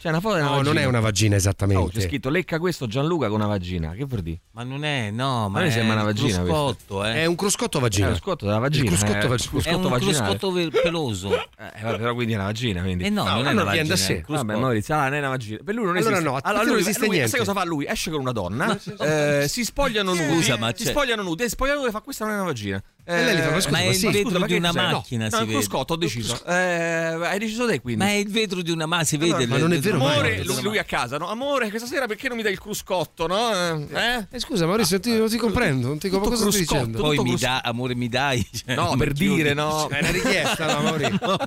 S3: C'è una foto di una
S4: No,
S3: vagina.
S4: non è una vagina
S3: Oh,
S4: esattamente.
S3: c'è scritto lecca questo Gianluca con una vagina. Che vuol dire?
S5: Ma non è, no, ma
S3: A me
S5: è
S3: sembra una vagina
S5: un cruscotto, eh.
S4: È un cruscotto
S3: È
S4: vagina.
S3: lo scotto della vagina.
S4: Il cruscotto
S3: eh,
S4: vag-
S3: il cruscotto
S5: È un
S3: vaginale.
S5: cruscotto peloso.
S3: Eh, vabbè, però quindi è una vagina, quindi.
S5: Eh no, non è
S4: allora
S5: una vagina.
S4: da sé.
S5: è un cruscotto.
S3: Vabbè, Maurizio, ah, non è una vagina. Per lui non
S4: Allora
S3: esiste.
S4: no, a te non
S3: lui,
S4: esiste
S3: lui-
S4: niente.
S3: Sai cosa fa lui? Esce con una donna, eh, si spogliano nudi.
S5: Scusa, ma
S3: si spogliano nudi. E spogliano nude fa questa non è una vagina.
S4: E lei gli fa, ma scusa,
S5: Ma è il
S4: sì,
S5: vetro
S3: scusa,
S5: di una macchina,
S3: No,
S5: si vede.
S3: cruscotto, ho deciso. Eh, hai deciso te quindi.
S5: Ma è il vetro di una macchina, si vede.
S3: Allora,
S4: ma non è vero mai.
S3: Amore,
S5: macchina.
S3: lui, lui a casa, no? Amore, questa sera perché non mi dai il cruscotto, no? Eh?
S4: Eh, scusa Maurizio, ti- non ti comprendo, non ti
S3: Tutto
S4: cosa stai dicendo?
S5: Poi mi dà, amore mi dai. Cioè,
S3: No, per dire, no.
S4: È una richiesta, no, Maurizio.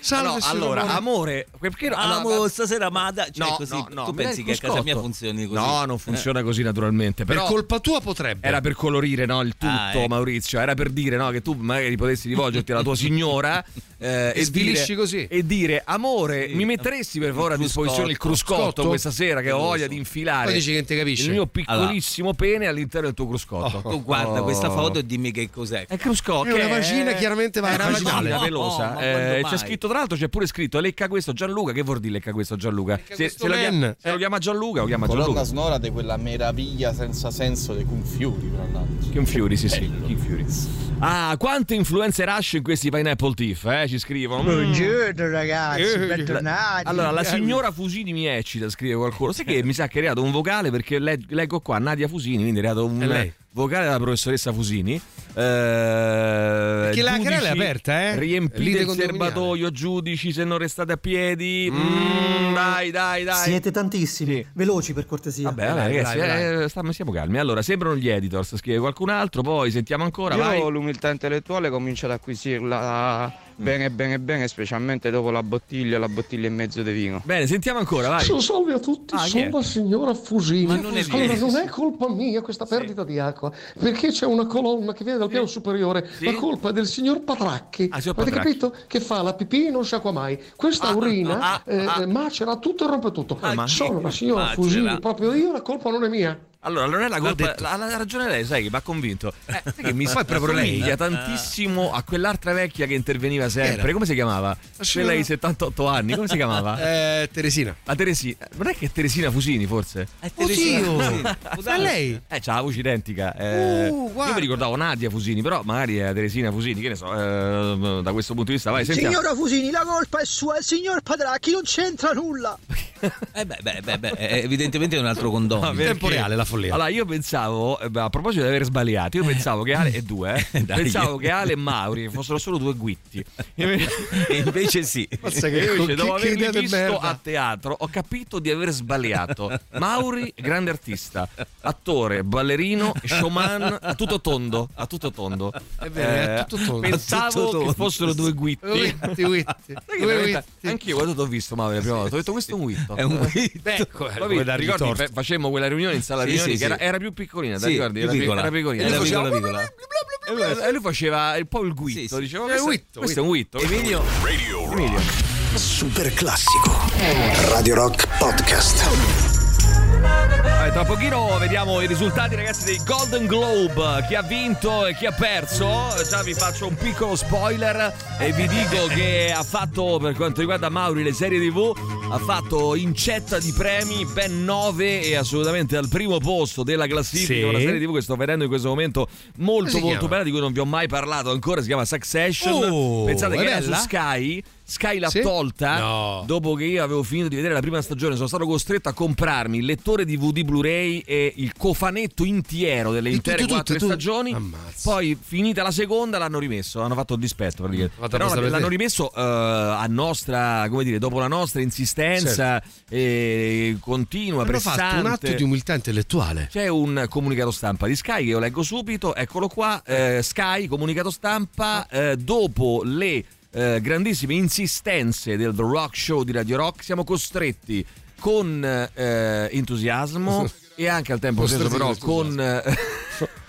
S4: Salve,
S3: allora,
S4: amore.
S3: perché no,
S5: Ah,
S3: allora,
S5: mo, stasera ma da, cioè
S3: no,
S5: così,
S3: no, no,
S5: tu pensi che a casa mia funzioni così?
S3: No, non funziona così naturalmente,
S4: Per colpa tua potrebbe.
S3: era per colorire no, il tutto,
S5: Ah, ecco.
S3: Maurizio. Era per dire no, che tu magari potessi rivolgerti alla tua signora eh,
S4: E svilisci
S3: dire,
S4: così.
S3: E dire, amore,
S5: Sì.
S3: mi metteresti per favore a disposizione il
S5: cruscotto.
S3: cruscotto questa sera che ho voglia di infilare
S4: Poi dici che non ti capisce.
S3: il mio piccolissimo pene all'interno del tuo cruscotto.
S5: Tu guarda
S3: Oh.
S5: questa foto e dimmi che cos'è.
S3: È cruscotto.
S4: È una vagina, chiaramente va
S3: è una vagina pelosa.
S5: no, ma
S3: Eh, c'è scritto, tra l'altro, c'è pure scritto lecca questo Gianluca. Che vuol dire lecca questo Gianluca? Se,
S4: questo
S3: se lo chiama, se lo chiama Gianluca o chiama
S6: Colonna
S3: Gianluca?
S6: sonora di quella meraviglia senza senso dei Confiuri, tra l'altro.
S3: Fury, sì, sì. Ah, quante influenze rush in questi Pineapple Thief, eh? Ci scrivono. Mm.
S11: Buongiorno ragazzi,
S3: Eh,
S11: bentornati.
S3: Allora, la signora Fusini mi eccita, scrive qualcuno. Sai che mi sa che è arrivato un vocale perché le- leggo qua Nadia Fusini, quindi è arrivato un
S4: È lei.
S3: Vocale della professoressa Fusini. Eh,
S4: Perché la querela è aperta, eh?
S3: Riempite il serbatoio, giudici se non restate a piedi. Mm, dai, dai, dai.
S13: Siete tantissimi, veloci per cortesia.
S3: Vabbè, vabbè,
S4: Dai,
S3: ragazzi,
S4: dai, dai.
S3: eh, stiamo- siamo calmi. Allora, sembrano gli editors, scrive qualcun altro, poi sentiamo ancora,
S14: Io
S3: vai.
S14: l'umiltà intellettuale comincio ad acquisirla bene bene bene, specialmente dopo la bottiglia, la bottiglia e mezzo di vino.
S3: Bene, sentiamo ancora, vai.
S15: Salve a tutti,
S3: Ah,
S15: sono la signora Fusini.
S5: Ma non è
S15: allora,
S5: vero.
S15: non è colpa mia questa perdita di acqua, perché c'è una colonna che viene dal piano superiore.
S3: Sì.
S15: La colpa è del signor Patracchi.
S3: Ah, signor
S15: Avete
S3: Patracchi.
S15: capito? Che fa la pipì e non sciacqua mai. Questa urina
S3: ah,
S15: eh,
S3: ah.
S15: eh, macera tutto e rompe tutto.
S3: Ah, ma-
S15: Sono la signora
S5: Macera.
S15: Fusini, proprio io, la colpa non è mia.
S3: Allora, non è la colpa, la, ha ragione lei, sai che mi ha convinto. Eh, che mi
S4: Poi proprio lei.
S3: somiglia tantissimo a quell'altra vecchia che interveniva sempre.
S4: Era?
S3: Come si chiamava? Quella di 78 anni, come si chiamava?
S4: Eh, Teresina.
S3: La Teresina. Non è che è Teresina Fusini, forse?
S5: È Teresina! Fusini.
S4: Ma lei?
S3: Eh, c'ha la voce identica. Eh,
S4: Uh,
S3: io mi ricordavo Nadia Fusini, però magari è Teresina Fusini, che ne so, eh, da questo punto di vista, vai, sentiamo.
S11: Signora Fusini, la colpa è sua, il signor Patracchi non c'entra nulla.
S5: Eh beh, beh, beh, beh, eh, evidentemente è un altro condono.
S3: No, perché- Allora, io pensavo, eh, a proposito di aver sbagliato, io pensavo che Ale e due, eh,
S5: Dai.
S3: pensavo che Ale e Mauri fossero solo due guitti.
S5: E invece sì.
S3: Forse che invece, dopo averli visto a teatro, ho capito di aver sbagliato. Mauri, grande artista, attore, ballerino, showman, a tutto tondo. A tutto tondo.
S4: È vero, è a tutto tondo.
S3: Pensavo
S4: tutto tondo.
S3: che fossero due guitti.
S4: Guitti, guitti.
S3: Sai che
S4: Due
S3: veramente-
S4: guitti.
S3: Anch'io quando ti ho visto Mauri la prima volta, ho detto questo è un guitto.
S5: È un guitto.
S3: Beh,
S4: come da
S3: ricordi, fe- facemmo quella riunione in sala
S5: Sì,
S3: riunioni
S5: sì,
S3: che
S5: sì.
S3: era, era più piccolina, ti
S5: Sì,
S3: ricordi?
S5: più
S3: Era, pi-
S5: piccola.
S3: era piccolina.
S5: Era
S3: E lui
S5: piccola,
S3: faceva-
S5: piccola.
S3: E lui, e lui faceva un po' il guitto,
S5: Sì, sì.
S3: diceva
S4: È
S3: questo,
S4: guitto,
S3: questo è un guitto.
S5: Emilio,
S2: Radio
S3: Emilio.
S1: Super classico. Radio Rock Podcast.
S3: Vabbè, tra pochino vediamo i risultati ragazzi dei Golden Globe, chi ha vinto e chi ha perso. Già vi faccio un piccolo spoiler e vi dico che ha fatto per quanto riguarda Mauri le serie TV, ha fatto incetta di premi, ben 9 e assolutamente al primo posto della classifica,
S4: Sì.
S3: una serie TV che sto vedendo in questo momento molto molto
S4: chiama?
S3: bella di cui non vi ho mai parlato ancora, si chiama Succession.
S4: Oh,
S3: Pensate che era su
S4: bella?
S3: Sky. Sky l'ha
S4: Sì?
S3: tolta
S4: No.
S3: dopo che io avevo finito di vedere la prima stagione. Sono stato costretto a comprarmi il lettore DVD Blu-ray e il cofanetto intiero delle intere quattro
S4: tutte, tutte.
S3: stagioni.
S4: Ammazza.
S3: Poi, finita la seconda, l'hanno rimesso. Hanno fatto il dispetto praticamente. Però l'hanno rimesso eh, a nostra, come dire, dopo la nostra insistenza eh, continua,
S4: Hanno fatto un
S3: pressante.
S4: atto di umiltà intellettuale.
S3: C'è un comunicato stampa di Sky che io leggo subito, eccolo qua, eh, Sky, comunicato stampa, eh, dopo le eh, grandissime insistenze del The Rock Show di Radio Rock siamo costretti con eh, entusiasmo e anche al tempo stesso però
S4: con
S3: eh,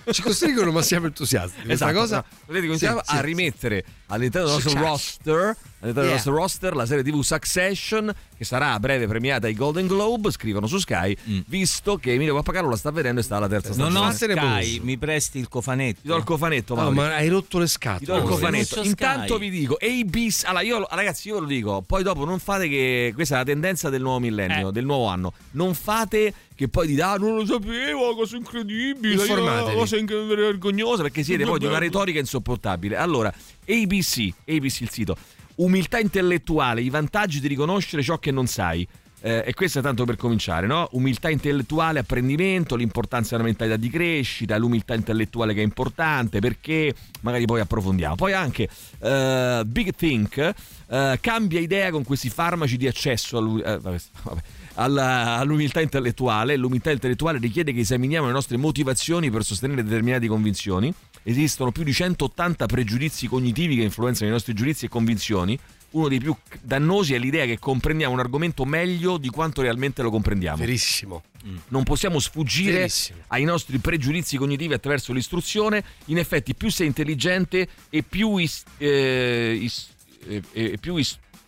S4: Ci costringono, ma siamo entusiasti. Questa
S3: Esatto,
S4: cosa.
S3: no, vedete, cominciamo
S4: Sì, sì,
S3: a rimettere all'interno del nostro roster, del
S4: Yeah.
S3: nostro roster la serie TV Succession che sarà a breve premiata ai Golden Globe, scrivono su Sky, visto che Emilio Pappagallo la sta vedendo e sta alla terza
S5: non
S3: stagione.
S5: ho
S4: Fatene
S5: Sky,
S4: poco.
S5: mi presti il cofanetto.
S3: Ti do il cofanetto,
S4: No, ma hai rotto le
S3: Ti do il
S4: scatole.
S3: cofanetto.
S5: non
S3: Intanto
S5: Sky.
S3: vi dico, ABC. Allora, io, ragazzi, io ve lo dico. Poi dopo non fate che. Questa è la tendenza del nuovo millennio,
S5: Eh.
S3: del nuovo anno. Non fate che poi dite, ah, non lo sapevo, cosa incredibile.
S4: Informatevi.
S3: Cosa inc- vergognosa. Perché siete poi di una retorica insopportabile. Allora, ABC, ABC il sito. Umiltà intellettuale, i vantaggi di riconoscere ciò che non sai. Eh, e questo è tanto per cominciare, no? Umiltà intellettuale, apprendimento, l'importanza della mentalità di crescita, l'umiltà intellettuale che è importante, perché magari poi approfondiamo. Poi anche eh, Big Think eh, cambia idea con questi farmaci di accesso all'u- eh, vabbè, vabbè, alla- all'umiltà intellettuale. L'umiltà intellettuale richiede che esaminiamo le nostre motivazioni per sostenere determinate convinzioni. Esistono più di 180 pregiudizi cognitivi che influenzano i nostri giudizi e convinzioni. Uno dei più dannosi è l'idea che comprendiamo un argomento meglio di quanto realmente lo comprendiamo.
S4: Verissimo.
S3: Non possiamo sfuggire
S4: Verissimo.
S3: ai nostri pregiudizi cognitivi attraverso l'istruzione. In effetti, più sei intelligente e più, is- eh, is- eh, eh, più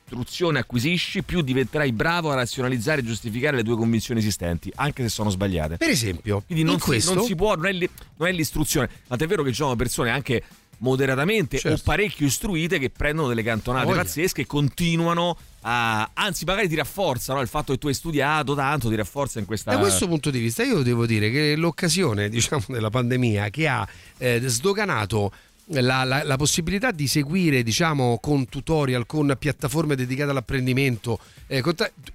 S3: istruzione acquisisci, più diventerai bravo a razionalizzare e giustificare le tue convinzioni esistenti, anche se sono sbagliate.
S4: Per esempio,
S3: Quindi non, si,
S4: questo,
S3: non si può, non è, li- non è l'istruzione. Tant'è vero che ci sono persone anche moderatamente
S4: Certo.
S3: o parecchio istruite che prendono delle cantonate
S4: Voglia.
S3: pazzesche e continuano a. anzi, magari ti rafforzano il fatto che tu hai studiato tanto, ti rafforza in questa.
S4: Da questo punto di vista, io devo dire che l'occasione diciamo, della pandemia che ha eh, sdoganato la, la- la possibilità di seguire diciamo, con tutorial, con piattaforme dedicate all'apprendimento, eh,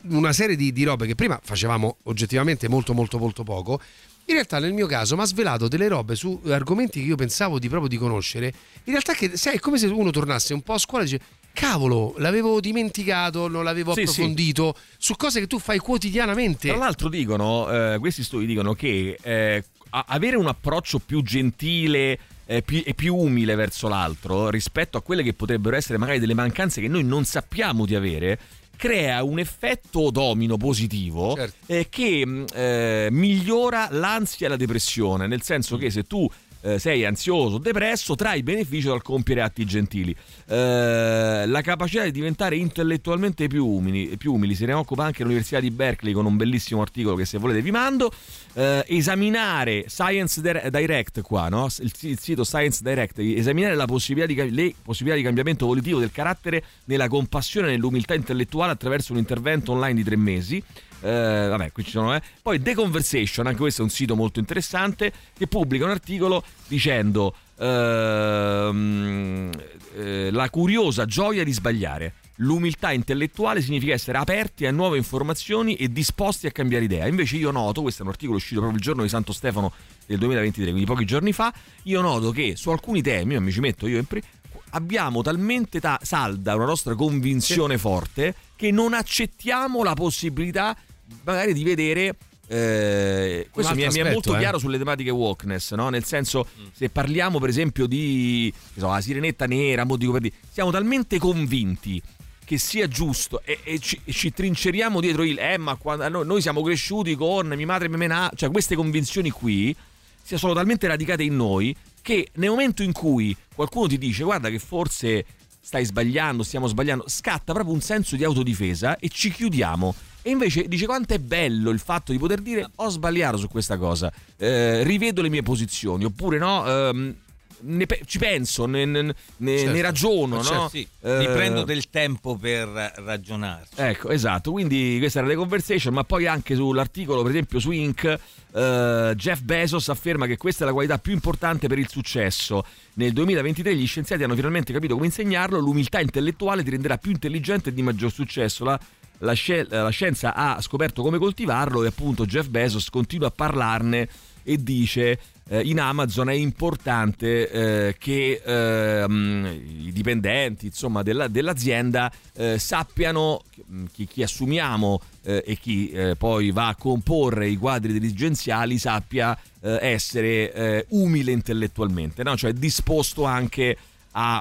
S4: una serie di, di robe che prima facevamo oggettivamente molto molto molto poco. In realtà nel mio caso mi ha svelato delle robe su argomenti che io pensavo di proprio di conoscere. In realtà che, sai, è come se uno tornasse un po' a scuola e dice cavolo, l'avevo dimenticato, non l'avevo
S3: Sì, sì.
S4: approfondito su cose che tu fai quotidianamente.
S3: Tra l'altro dicono, eh, questi studi dicono che eh, avere un approccio più gentile eh, più- e più umile verso l'altro rispetto a quelle che potrebbero essere magari delle mancanze che noi non sappiamo di avere crea un effetto domino positivo
S4: Certo.
S3: eh, che mh, eh, migliora l'ansia e la depressione, nel senso che se tu eh, sei ansioso depresso, trai beneficio dal compiere atti gentili. Eh, la capacità di diventare intellettualmente più umili, più umili se ne occupa anche l'Università di Berkeley con un bellissimo articolo che se volete vi mando. Eh, esaminare Science Dir- Direct qua, no? il, sito Science Direct, esaminare possibilità di, le possibilità di cambiamento volitivo del carattere nella compassione e nell'umiltà intellettuale attraverso un intervento online di tre mesi. Eh, vabbè, qui ci sono, eh. Poi The Conversation, anche questo è un sito molto interessante, che pubblica un articolo dicendo ehm, eh, la curiosa gioia di sbagliare. l'umiltà intellettuale significa essere aperti a nuove informazioni e disposti a cambiare idea. Invece io noto, questo è un articolo uscito proprio il giorno di Santo Stefano del 2023, quindi pochi giorni fa, io noto che su alcuni temi, mi ci metto io in pri- abbiamo talmente ta- salda una nostra convinzione forte che non accettiamo la possibilità magari di vedere eh, questo mi è,
S4: altro
S3: mi è molto
S4: aspetto, eh.
S3: chiaro sulle tematiche wokeness, no? nel senso se parliamo per esempio di so, la sirenetta nera, mo dico per dire, siamo talmente convinti che sia giusto e, e ci, e ci trinceriamo dietro il eh ma quando, noi, noi siamo cresciuti con mia madre mi mena cioè queste convinzioni qui sono talmente radicate in noi che nel momento in cui qualcuno ti dice guarda che forse stai sbagliando, stiamo sbagliando, scatta proprio un senso di autodifesa e ci chiudiamo. E invece dice quanto è bello il fatto di poter dire ho sbagliato su questa cosa, eh, rivedo le mie posizioni, oppure no, ehm, ne pe- ci penso, ne, ne-
S5: Certo.
S3: ne ragiono,
S5: Certo,
S3: no?
S5: sì.
S3: Eh,
S5: Mi prendo del tempo per ragionarci.
S3: Ecco, esatto, quindi questa era The Conversation, ma poi anche sull'articolo, per esempio su Inc., eh, Jeff Bezos afferma che questa è la qualità più importante per il successo. Nel 2023 gli scienziati hanno finalmente capito come insegnarlo, l'umiltà intellettuale ti renderà più intelligente e di maggior successo. La, la sci- la scienza ha scoperto come coltivarlo e appunto Jeff Bezos continua a parlarne e dice eh, in Amazon è importante eh, che ehm, i dipendenti insomma, della- dell'azienda eh, sappiano chi, chi assumiamo eh, e chi eh, poi va a comporre i quadri dirigenziali sappia eh, essere eh, umile intellettualmente, no? cioè disposto anche a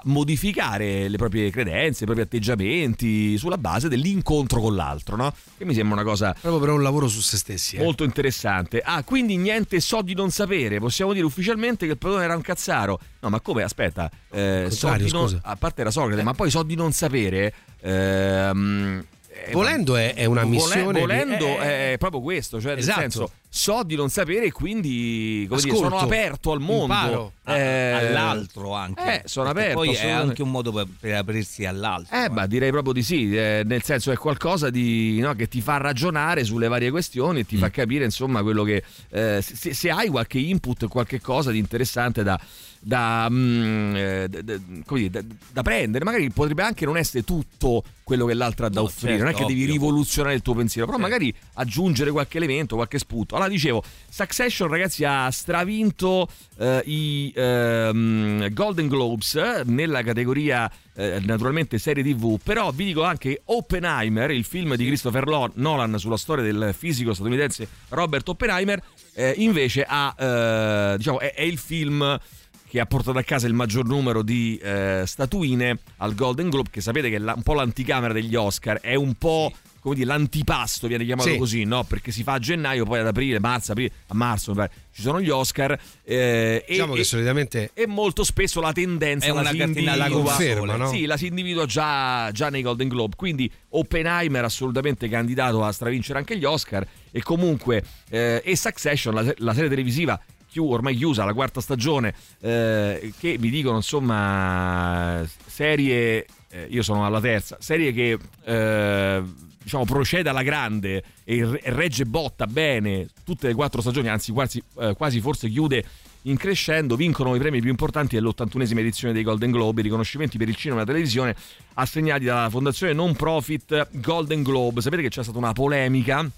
S3: modificare le proprie credenze, i propri atteggiamenti sulla base dell'incontro con l'altro, no? Che mi sembra una cosa
S4: Proprio per un lavoro su se stessi. eh.
S3: molto interessante. Ah, quindi niente so di non sapere. Possiamo dire ufficialmente che il Platone era un cazzaro. No, ma come? Aspetta, eh, so non- a parte era Socrate, ma poi so di non sapere. ehm, eh,
S4: Volendo è- è una missione di-
S3: Volendo
S4: eh,
S3: è proprio questo, cioè
S4: Esatto.
S3: nel senso so di non sapere e quindi come dire, sono aperto al mondo,
S4: imparo.
S5: A-
S3: Eh,
S5: all'altro anche.
S3: Eh, sono
S5: Perché
S3: aperto.
S5: Poi è anche un modo per, per aprirsi all'altro.
S3: Eh, ma direi proprio di sì, eh, nel senso è qualcosa di, no, che ti fa ragionare sulle varie questioni e ti
S5: Mm.
S3: fa capire insomma quello che eh, se, se hai qualche input, qualche cosa di interessante da, da, mm, eh, da- dire, da- da prendere, magari potrebbe anche non essere tutto quello che l'altro ha da
S5: No,
S3: offrire,
S5: certo,
S3: non è che devi
S5: ovvio.
S3: rivoluzionare il tuo pensiero, però
S5: Certo.
S3: magari aggiungere qualche elemento, qualche spunto. Allora dicevo, Succession ragazzi ha stravinto eh, i ehm, Golden Globes eh, nella categoria eh, naturalmente serie tv, però vi dico anche Oppenheimer, il film di Christopher Nolan sulla storia del fisico statunitense Robert Oppenheimer, eh, invece ha, eh, diciamo, è, è il film che ha portato a casa il maggior numero di eh, statuine al Golden Globe, che sapete che è la- un po' l'anticamera degli Oscar, è un po' come dire l'antipasto, viene chiamato
S4: Sì.
S3: così, no? Perché si fa a gennaio, poi ad aprile, marzo, aprile, a marzo ci sono gli Oscar. eh,
S4: Diciamo
S3: e,
S4: che solitamente
S3: e molto spesso la tendenza
S5: È
S3: la
S5: una cartina
S3: individua,
S4: la conferma, no?
S3: Sì, la si individua già, già nei Golden Globe. Quindi Oppenheimer assolutamente candidato a stravincere anche gli Oscar. E comunque, eh, e Succession, la, la serie televisiva ormai chiusa, la quarta stagione, eh, che vi dicono insomma serie, eh, io sono alla terza, serie che eh, diciamo procede alla grande e re- regge botta bene tutte le quattro stagioni, anzi quasi, eh, quasi forse chiude in crescendo, vincono i premi più importanti dell'81esima edizione dei Golden Globe, i riconoscimenti per il cinema e la televisione assegnati dalla fondazione non profit Golden Globe. Sapete che c'è stata una polemica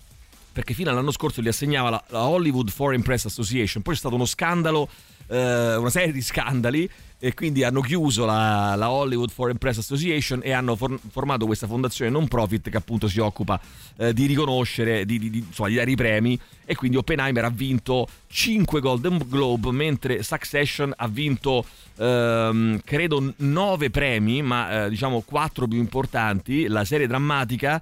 S3: perché fino all'anno scorso li assegnava la, la Hollywood Foreign Press Association, poi c'è stato uno scandalo, eh, una serie di scandali e quindi hanno chiuso la, la Hollywood Foreign Press Association e hanno for- formato questa fondazione non profit che appunto si occupa eh, di riconoscere, di, di- di- insomma, di dare i premi. E quindi Oppenheimer ha vinto 5 Golden Globe mentre Succession ha vinto ehm, credo 9 premi ma eh, diciamo 4 più importanti, la serie drammatica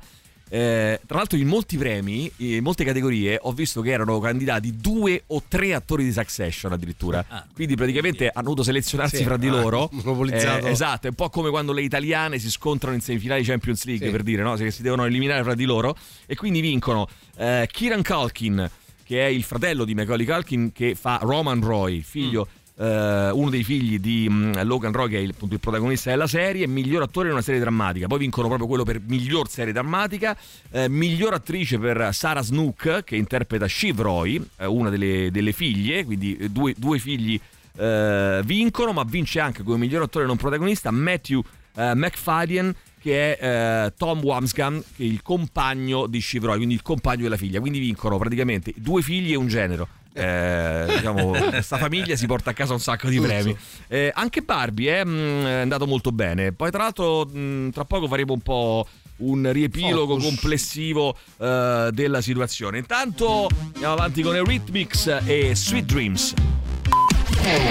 S3: eh, tra l'altro in molti premi, in molte categorie, ho visto che erano candidati due o tre attori di Succession addirittura. Quindi praticamente hanno dovuto selezionarsi
S4: Sì,
S3: fra di
S4: ah,
S3: loro. Eh, esatto, è un po' come quando le italiane si scontrano in semifinali Champions League,
S4: Sì.
S3: per dire, no? Se si devono eliminare fra di loro. E quindi vincono eh, Kieran Culkin, che è il fratello di Macaulay Culkin, che fa Roman Roy, figlio... eh, uno dei figli di mm, Logan Roy che è il, appunto, il protagonista della serie miglior attore in una serie drammatica poi vincono proprio quello per miglior serie drammatica eh, miglior attrice per Sarah Snook che interpreta Shiv Roy eh, una delle, delle figlie quindi eh, due, due figli eh, vincono ma vince anche come miglior attore non protagonista Matthew eh, McFadden che è eh, Tom Wamsgam, che è il compagno di Shivroy, quindi il compagno della figlia. Quindi vincono praticamente due figli e un genero. Eh, diciamo, questa famiglia si porta a casa un sacco di premi. Eh, anche Barbie eh, mh, è andato molto bene. Poi, tra l'altro, mh, tra poco faremo un po' un riepilogo
S4: Focus.
S3: complessivo eh, della situazione. Intanto andiamo avanti con Eurythmics e Sweet Dreams.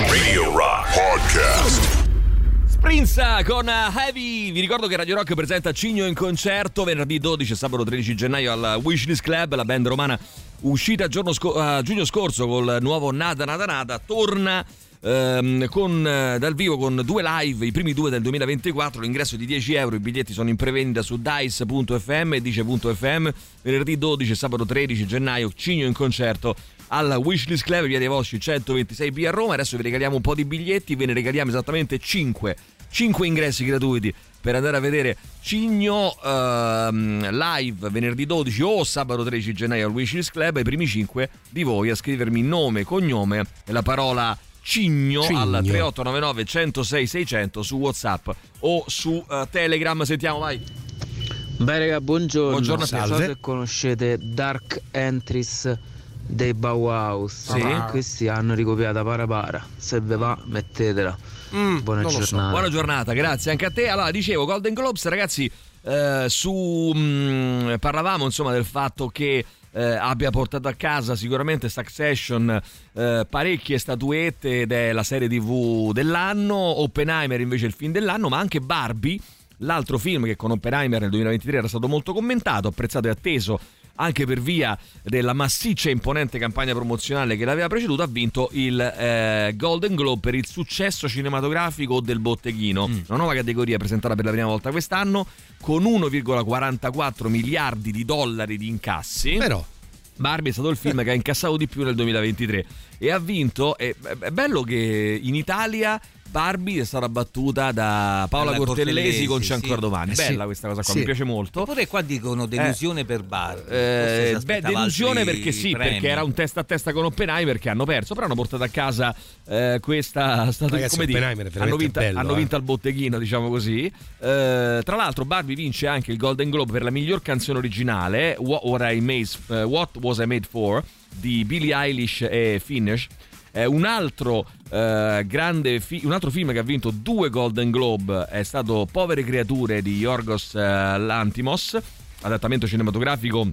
S2: Radio Rock Podcast.
S3: Sprinza con Heavy. Vi ricordo che Radio Rock presenta Cigno in concerto venerdì 12 e sabato 13 gennaio al Wishlist Club, la band romana uscita sco- a giugno scorso col nuovo Nada Nada Nada torna ehm, con, eh, dal vivo con due live, i primi due del 2024, l'ingresso di 10 euro, i biglietti sono in prevendita su dice.fm e dice.fm, venerdì 12 e sabato 13 gennaio, Cigno in concerto alla Wishlist Club, via dei Vosci 126B a Roma, adesso vi regaliamo un po' di biglietti, ve ne regaliamo esattamente 5, 5 ingressi gratuiti per andare a vedere Cigno ehm, live venerdì 12 o sabato 13 gennaio al Wishlist Club, i primi 5 di voi a scrivermi nome, cognome e la parola Cigno,
S4: Cigno.
S3: al 3899 106 600 su Whatsapp o su eh, Telegram. Sentiamo, vai.
S16: Beh raga, buongiorno.
S3: Buongiorno.
S16: Non so se conoscete Dark Entries dei Bauhaus.
S3: Sì.
S16: Questi hanno ricopiata Parapara. Se ve va, mettetela. Buona
S3: Non lo so.
S16: giornata.
S3: Buona giornata, grazie anche a te. Allora, dicevo, Golden Globes, ragazzi, eh, su mh, parlavamo insomma del fatto che eh, abbia portato a casa sicuramente Succession eh, parecchie statuette ed è la serie TV dell'anno, Oppenheimer invece il film dell'anno, ma anche Barbie, l'altro film che con Oppenheimer nel 2023 era stato molto commentato, apprezzato e atteso anche per via della massiccia e imponente campagna promozionale che l'aveva preceduto, ha vinto il eh, Golden Globe per il successo cinematografico del botteghino, una nuova categoria presentata per la prima volta quest'anno con 1,44 miliardi di dollari di incassi.
S4: Però
S3: Barbie è stato il film che ha incassato di più nel 2023 e ha vinto. È bello che in Italia Barbie è stata battuta da Paola Cortellesi,
S5: Cortellesi,
S3: con C'è ancora
S5: sì.
S3: domani.
S5: Eh sì.
S3: Bella questa cosa qua,
S5: Sì.
S3: mi piace molto.
S5: Eppure qua dicono delusione per Barbie.
S3: Eh, beh, delusione perché sì,
S5: premi.
S3: perché era un testa a testa con Oppenheimer che hanno perso, però hanno portato a casa eh, questa stato,
S4: Ragazzi,
S3: come dire, hanno, vinto,
S4: bello,
S3: hanno
S4: eh.
S3: vinto al botteghino, diciamo così. Eh, tra l'altro, Barbie vince anche il Golden Globe per la miglior canzone originale, What, What I Made- eh, What Was I Made For di Billie Eilish e Finish. Eh, un, altro, eh, fi- un altro film che ha vinto due Golden Globe è stato Povere creature di Yorgos eh, Lantimos, adattamento cinematografico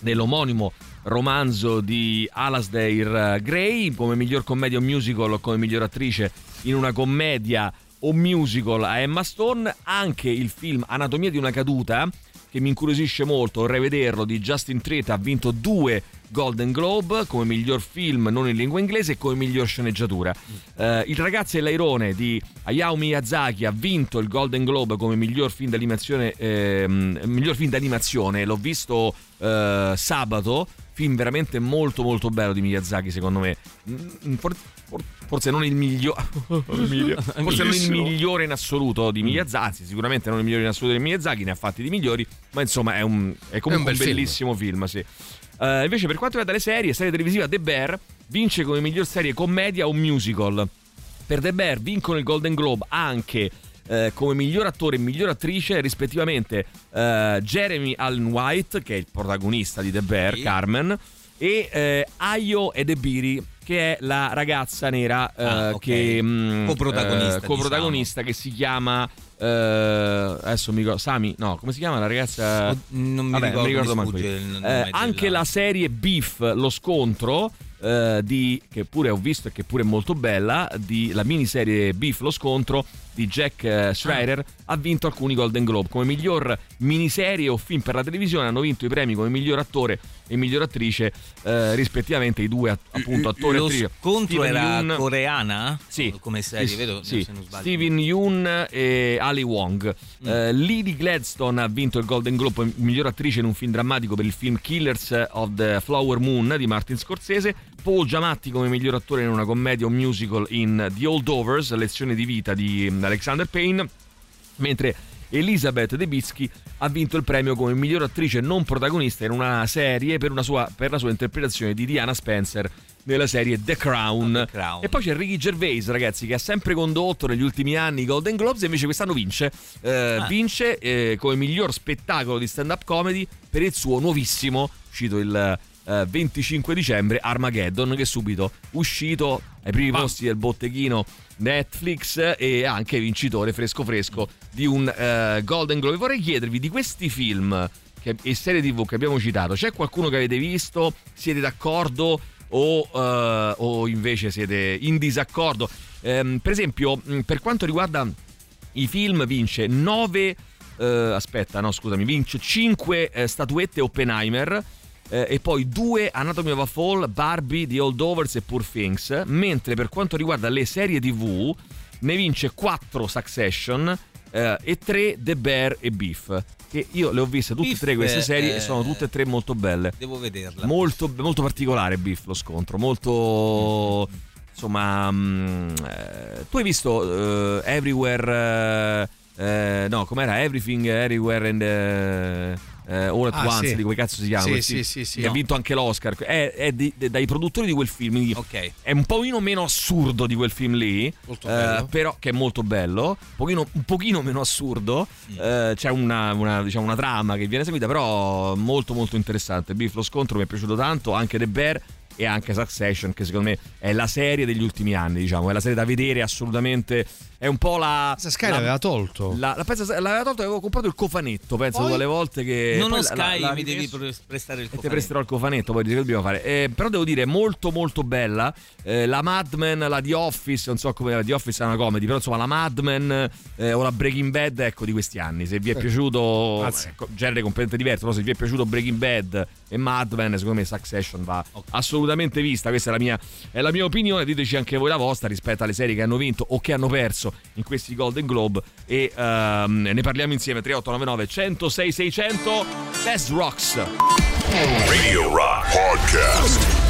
S3: dell'omonimo romanzo di Alasdair Gray come miglior commedia o musical o come miglior attrice in una commedia o musical a Emma Stone. Anche il film Anatomia di una caduta che mi incuriosisce molto vorrei vederlo di Justin Triet ha vinto due Golden Globe come miglior film non in lingua inglese e come miglior sceneggiatura. Eh, Il ragazzo e l'airone di Hayao Miyazaki ha vinto il Golden Globe come miglior film d'animazione ehm, miglior film d'animazione l'ho visto eh, sabato film veramente molto molto bello di Miyazaki secondo me. Mm, for- for- forse non il migliore forse non il migliore in assoluto di Miyazaki anzi, sicuramente non il migliore in assoluto di Miyazaki ne ha fatti di migliori ma insomma è, un, è comunque
S4: È
S3: un,
S4: un bel
S3: bellissimo film, sì. Eh, invece per quanto riguarda le serie serie televisiva The Bear vince come miglior serie commedia o musical. Per The Bear vincono il Golden Globe anche eh, come miglior attore e miglior attrice rispettivamente eh, Jeremy Allen White che è il protagonista di The Bear Carmen e eh, Ayo Edebiri che è la ragazza nera eh,
S5: Ah, ok.
S3: che mm,
S5: Coprotagonista,
S3: eh, coprotagonista che si chiama eh, adesso mi ricordo Sami no come si chiama la ragazza
S5: non mi
S3: Vabbè,
S5: ricordo, mi sfugge
S3: io.
S5: il nome
S3: Eh,
S5: della-
S3: anche la serie Beef lo scontro eh, di, che pure ho visto e che pure è molto bella di la miniserie Beef lo scontro di Jack eh, Schreier ha vinto alcuni Golden Globe come miglior miniserie o film per la televisione hanno vinto i premi come miglior attore e miglior attrice eh, rispettivamente i due appunto attori e
S5: Lo
S3: attrice
S5: scontro
S3: Steven
S5: era
S3: Yeun-
S5: coreana?
S3: Sì.
S5: Come serie, vedo?
S3: sì.
S5: Se non sbaglio.
S3: Steven Yeun e Ali Wong.
S5: Mm.
S3: Eh, Lily Gladstone ha vinto il Golden Globe miglior attrice in un film drammatico per il film Killers of the Flower Moon di Martin Scorsese. Paul Giamatti come miglior attore in una commedia o musical in The Holdovers, Lezione di vita di mm, Alexander Payne. Mentre Elizabeth Debicki ha vinto il premio come miglior attrice non protagonista in una serie per, una sua- per la sua interpretazione di Diana Spencer nella serie The Crown.
S5: Crown.
S3: E poi c'è Ricky Gervais, ragazzi, che ha sempre condotto negli ultimi anni i Golden Globes e invece quest'anno vince. Eh,
S5: Ah.
S3: Vince eh, come miglior spettacolo di stand-up comedy per il suo nuovissimo, uscito il eh, 25 dicembre, Armageddon, che è subito uscito ai primi posti del botteghino Netflix e anche vincitore fresco fresco di un eh, Golden Globe. Vorrei chiedervi di questi film che- e serie tv che abbiamo citato, c'è qualcuno che avete visto? Siete d'accordo? O, eh, o invece siete in disaccordo? Ehm, per esempio, per quanto riguarda i film, vince 9. aspetta, no, scusami, vince 5 statuette Oppenheimer. eh, e poi 2 Anatomy of a Fall, Barbie, The Holdovers e Poor Things. Mentre per quanto riguarda le serie TV, ne vince 4 Succession eh, e 3 The Bear e Beef. Che io le ho viste tutte e tre queste serie
S5: eh,
S3: e sono tutte e tre molto belle.
S5: Devo vederla.
S3: Molto, molto particolare Beef lo scontro, molto insomma mm, eh, tu hai visto eh, Everywhere eh, eh, no com'era Everything Everywhere and eh, All at
S4: Ah,
S3: Once
S4: sì.
S3: di come cazzo si chiama
S4: Sì,
S3: quel
S4: sì, sì,
S3: che ha vinto anche l'Oscar. È, è di- de- dai produttori di quel film quindi è un pochino meno assurdo di quel film lì eh, però che è molto bello. Un pochino, un pochino meno assurdo
S4: Mm.
S3: eh, c'è una, una, diciamo, una trama che viene seguita però molto molto interessante. Beef lo scontro mi è piaciuto tanto anche The Bear e anche Succession che secondo me è la serie degli ultimi anni diciamo è la serie da vedere assolutamente è un po' la
S4: Sky
S3: la-
S4: l'aveva tolto.
S3: la, la pensa- l'aveva tolto e avevo comprato il cofanetto penso
S5: Poi?
S3: quelle volte che
S5: non ho Sky,
S3: la- la
S5: mi devi prestare il
S3: e ti
S5: cofanetto.
S3: presterò il cofanetto, poi che dobbiamo fare. Eh, però devo dire, molto molto bella. Eh, la Mad Men, la The Office, non so come la The Office è una comedy, però insomma la Mad Men eh, o la Breaking Bad, ecco, di questi anni. Se vi è
S4: Eh.
S3: piaciuto,
S4: Anzi.
S3: ecco, genere completamente diverso, però se vi è piaciuto Breaking Bad e Mad Men, secondo me Succession va assolutamente vista. Questa è la mia, è la mia opinione. Diteci anche voi la vostra rispetto alle serie che hanno vinto o che hanno perso in questi Golden Globe. E ehm, ne parliamo insieme. 3899 106 600 Best Rocks.
S2: Radio Rock Podcast.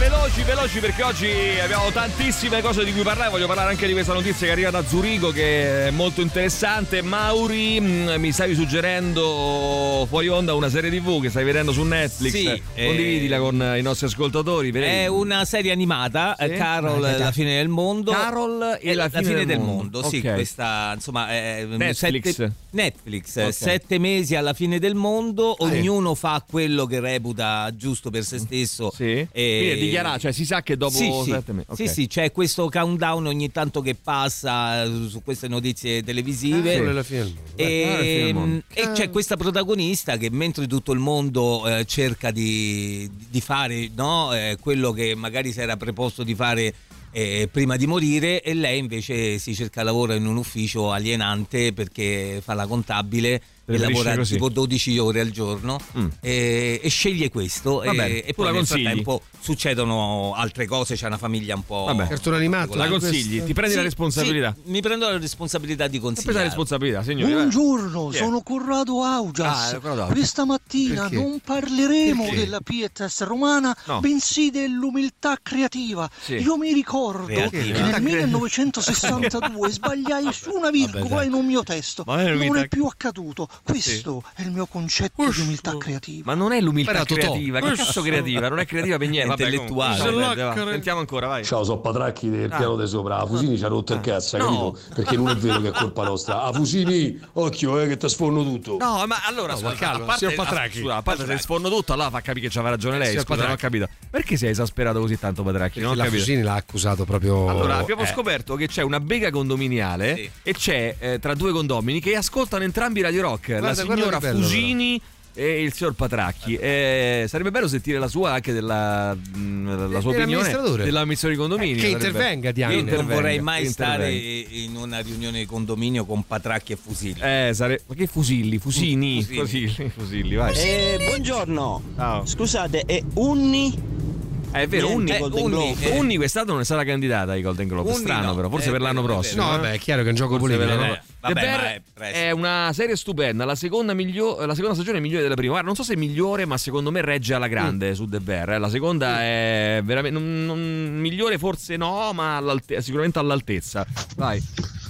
S3: Ah, veloci, veloci perché oggi abbiamo tantissime cose di cui parlare. Voglio parlare anche di questa notizia che arriva da Zurigo che è molto interessante. Mauri, mm, mi stavi suggerendo fuori onda una serie TV che stai vedendo su Netflix.
S5: Sì, eh,
S3: Condividila con i nostri ascoltatori. Vedi?
S5: È una serie animata,
S3: Sì?
S5: eh, Carol,
S3: dai.
S5: la fine del mondo.
S3: Carol e la fine del mondo.
S5: Sì,
S3: Ok.
S5: questa insomma è
S3: Netflix.
S5: sette- Netflix, eh,
S3: Ok.
S5: sette mesi alla fine del mondo,
S3: Ah, sì.
S5: ognuno fa quello che reputa giusto per se stesso.
S3: Sì.
S5: E-
S3: Quindi è dichiarato, cioè si sa che dopo
S5: sì, sì.
S3: sette mesi. ok.
S5: Sì, sì, c'è questo countdown ogni tanto che passa eh, su queste notizie televisive.
S4: E del mondo.
S5: E,
S3: Carol e
S5: e c'è questa protagonista che mentre tutto il mondo eh, cerca di, di fare no, eh, quello che magari si era preposto di fare eh, prima di morire e lei invece si cerca lavoro in un ufficio alienante perché fa la contabile e lavora
S3: così.
S5: tipo 12 ore al giorno
S3: Mm.
S5: e, e sceglie questo e, e
S3: la
S5: poi nel
S3: consigli?
S5: frattempo succedono altre cose, c'è una famiglia un po'...
S3: Vabbè.
S4: Cartone animato.
S3: La consigli, ti prendi la
S5: Sì,
S3: responsabilità.
S5: sì, mi prendo la responsabilità di
S3: prendi la
S5: consigliare.
S3: responsabilità, signore.
S17: Buongiorno,
S3: è?
S17: sono Corrado Augias.
S3: Ah, Corrado.
S17: Questa mattina
S3: Perché?
S17: non parleremo
S3: Perché?
S17: della pietas romana,
S3: No.
S17: bensì dell'umiltà creativa.
S3: Sì.
S17: Io mi ricordo
S5: Creativa.
S17: che nel 1962 sbagliai su una virgola
S4: dai.
S17: in un mio testo. Non è più accaduto. Questo è il mio concetto di umiltà creativa.
S3: Ma non è l'umiltà
S4: Totò.
S3: creativa, che cazzo creativa? Non è creativa per niente.
S5: È
S3: Vabbè,
S5: intellettuale.
S3: Sentiamo ancora, vai.
S18: Ciao, sono Patracchi del
S3: Ah.
S18: piano di sopra. La Fusini ci ha rotto il cazzo, hai
S3: No.
S18: capito? Perché non è vero che è colpa nostra. A Fusini, occhio, eh, che ti sforno tutto.
S3: No, ma allora,
S4: No, ma
S3: scusa,
S4: calma,
S3: a parte,
S4: Patracchi.
S3: a, scusa, a parte se sforno tutto, allora fa capire che c'aveva ragione lei. Scusa, non ho capito. Perché sei esasperato così tanto, Patracchi? Non ho
S4: la
S3: capito.
S4: Fusini l'ha accusato proprio.
S3: Allora, abbiamo
S4: eh,
S3: scoperto che c'è una bega condominiale
S5: Sì.
S3: e c'è eh, tra due condomini che ascoltano entrambi Radio Rock, la
S4: Guarda, guarda
S3: signora
S4: bello,
S3: Fusini e il signor Patracchi. Eh, sarebbe bello sentire la sua anche della mh, la sua opinione
S4: Dell'amministratore.
S3: dell'amministrazione di condomini.
S4: Eh, che
S3: sarebbe-
S4: intervenga, Diana.
S5: Io non vorrei mai stare in una riunione di condominio con patracchi e fusilli.
S3: Eh, sare... Ma che fusilli? Fusini?
S5: Fusini.
S3: Fusilli, fusilli, vai.
S10: Eh, buongiorno.
S3: Ciao.
S10: Scusate, è Unni?
S3: Eh, è vero, Unni,
S10: Golden
S3: Unni,
S10: Globe.
S3: Unni quest'anno non è stata candidata ai Golden Globe.
S5: Unni
S3: Strano,
S5: no.
S3: però, forse
S5: Eh,
S3: per l'anno prossimo.
S4: No,
S3: eh?
S4: vabbè, è chiaro che è un gioco
S3: Forse
S4: politico.
S3: per The Bear
S5: ma è
S3: è una serie stupenda, la seconda, miglio- la seconda stagione è migliore della prima. Guarda, non so se è migliore, ma secondo me regge alla grande su The Bear. eh. La seconda è veramente non- non- migliore, forse no, ma all'alte- sicuramente all'altezza. Vai.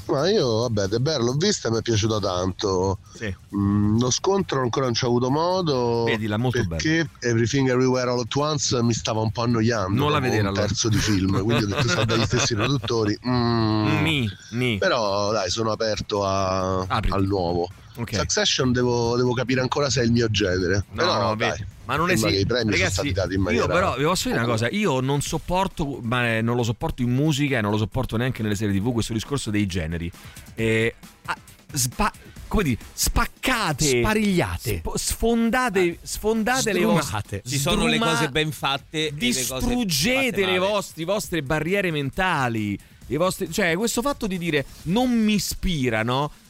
S19: Ma io, vabbè, De Bear l'ho vista e mi è piaciuta tanto.
S3: Sì.
S19: Mm, lo scontro ancora non ci ho avuto modo.
S3: Vedila, molto
S19: perché Everything Everywhere All At Once mi stava un po' annoiando.
S3: Non la vedere,
S19: un
S3: allora.
S19: terzo di film, quindi ho detto sono dagli stessi produttori. Mm.
S3: Ni, ni.
S19: Però dai, sono aperto a- al nuovo.
S3: Ok.
S19: Succession devo, devo capire ancora se è il mio genere.
S3: No,
S19: Però
S3: no,
S19: dai,
S3: vedi, ma non
S19: sembra
S3: esiste.
S19: che i premi
S3: Ragazzi,
S19: sono stati dati in
S3: io
S19: maniera
S3: però vi posso dire una cosa, io non sopporto, ma eh, non lo sopporto in musica e non lo sopporto neanche nelle serie TV questo discorso dei generi. Eh, ah, spa- come dire, spaccate,
S4: Sparigliate.
S3: sp- sfondate, sfondate le vostre.
S5: Ci sono le cose ben fatte. e
S3: distruggete le vostre, vostre barriere mentali. I vostri, cioè, questo fatto di dire non mi ispira,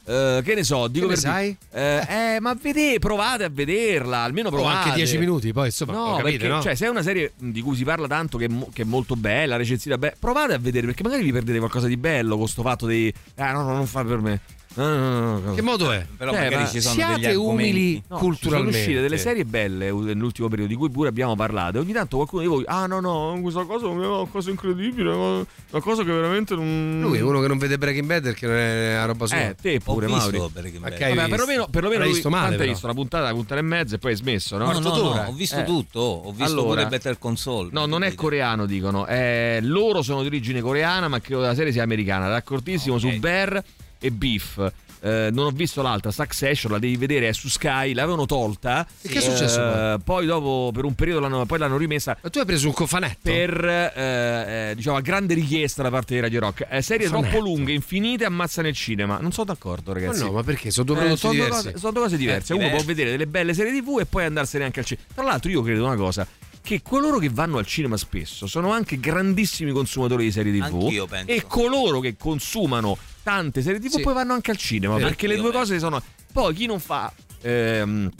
S3: Eh, che ne so, dico
S4: ne
S3: per
S4: sai?
S3: dire- eh, ma vedete, provate a vederla, almeno
S4: Oh,
S3: provate.
S4: anche 10 minuti, poi insomma,
S3: No,
S4: capito,
S3: perché
S4: no?
S3: cioè, se è una serie di cui si parla tanto che è, mo- che è molto bella, recensita bene, provate a vedere perché magari vi perdete qualcosa di bello con sto fatto di ah no, no, non fa per me. No, no, no.
S4: Che modo è?
S5: Però
S3: Eh,
S5: magari
S3: ma
S5: ci sono
S4: siate umili
S3: No,
S4: culturalmente.
S3: Ci sono uscite delle serie belle nell'ultimo periodo di cui pure abbiamo parlato. E ogni tanto qualcuno di voi, ah no, no, questa cosa è una cosa incredibile, una cosa che veramente non.
S4: Lui è uno che non vede Breaking Bad perché non è una roba sua.
S3: Eh, te pure,
S5: Ho
S3: Mauri.
S5: visto Breaking Bad.
S4: Ok, hai
S3: Vabbè,
S4: visto.
S3: perlomeno, perlomeno lui,
S4: visto male,
S3: hai visto? Una puntata, una puntata e mezza e poi hai smesso, no?
S5: No, no, no, ho visto
S3: Eh.
S5: tutto. Ho visto
S3: Allora.
S5: pure Better Console.
S3: No, non è coreano, dicono. Eh, loro sono di origine coreana, ma credo che la serie sia americana. D'accordissimo
S5: Ok.
S3: su Bear e Beef. Eh, non ho visto l'altra, Succession, la devi vedere, è su Sky, l'avevano tolta.
S4: E che è successo
S3: Eh, poi dopo, per un periodo, l'hanno, poi l'hanno rimessa
S4: Ma tu hai preso un cofanetto?
S3: per, eh, eh, diciamo, a grande richiesta da parte di Radio Rock. Eh, serie
S4: Fanetto.
S3: troppo lunghe, infinite, ammazzano il cinema. Non sono d'accordo,
S4: Ma
S3: ragazzi.
S4: no, ma perché? Sono due
S3: Eh,
S4: prodotti
S3: sono, due
S4: diversi.
S3: cose, sono due cose diverse.
S5: Eh,
S3: Uno può vedere delle belle serie TV e poi andarsene anche al cinema. Tra l'altro, io credo una cosa. Che coloro che vanno al cinema spesso sono anche grandissimi consumatori di serie TV
S5: Anch'io penso.
S3: e coloro che consumano tante serie TV
S4: Sì.
S3: poi vanno anche al cinema
S4: Sì,
S3: perché le due cose sono poi chi non fa ehm,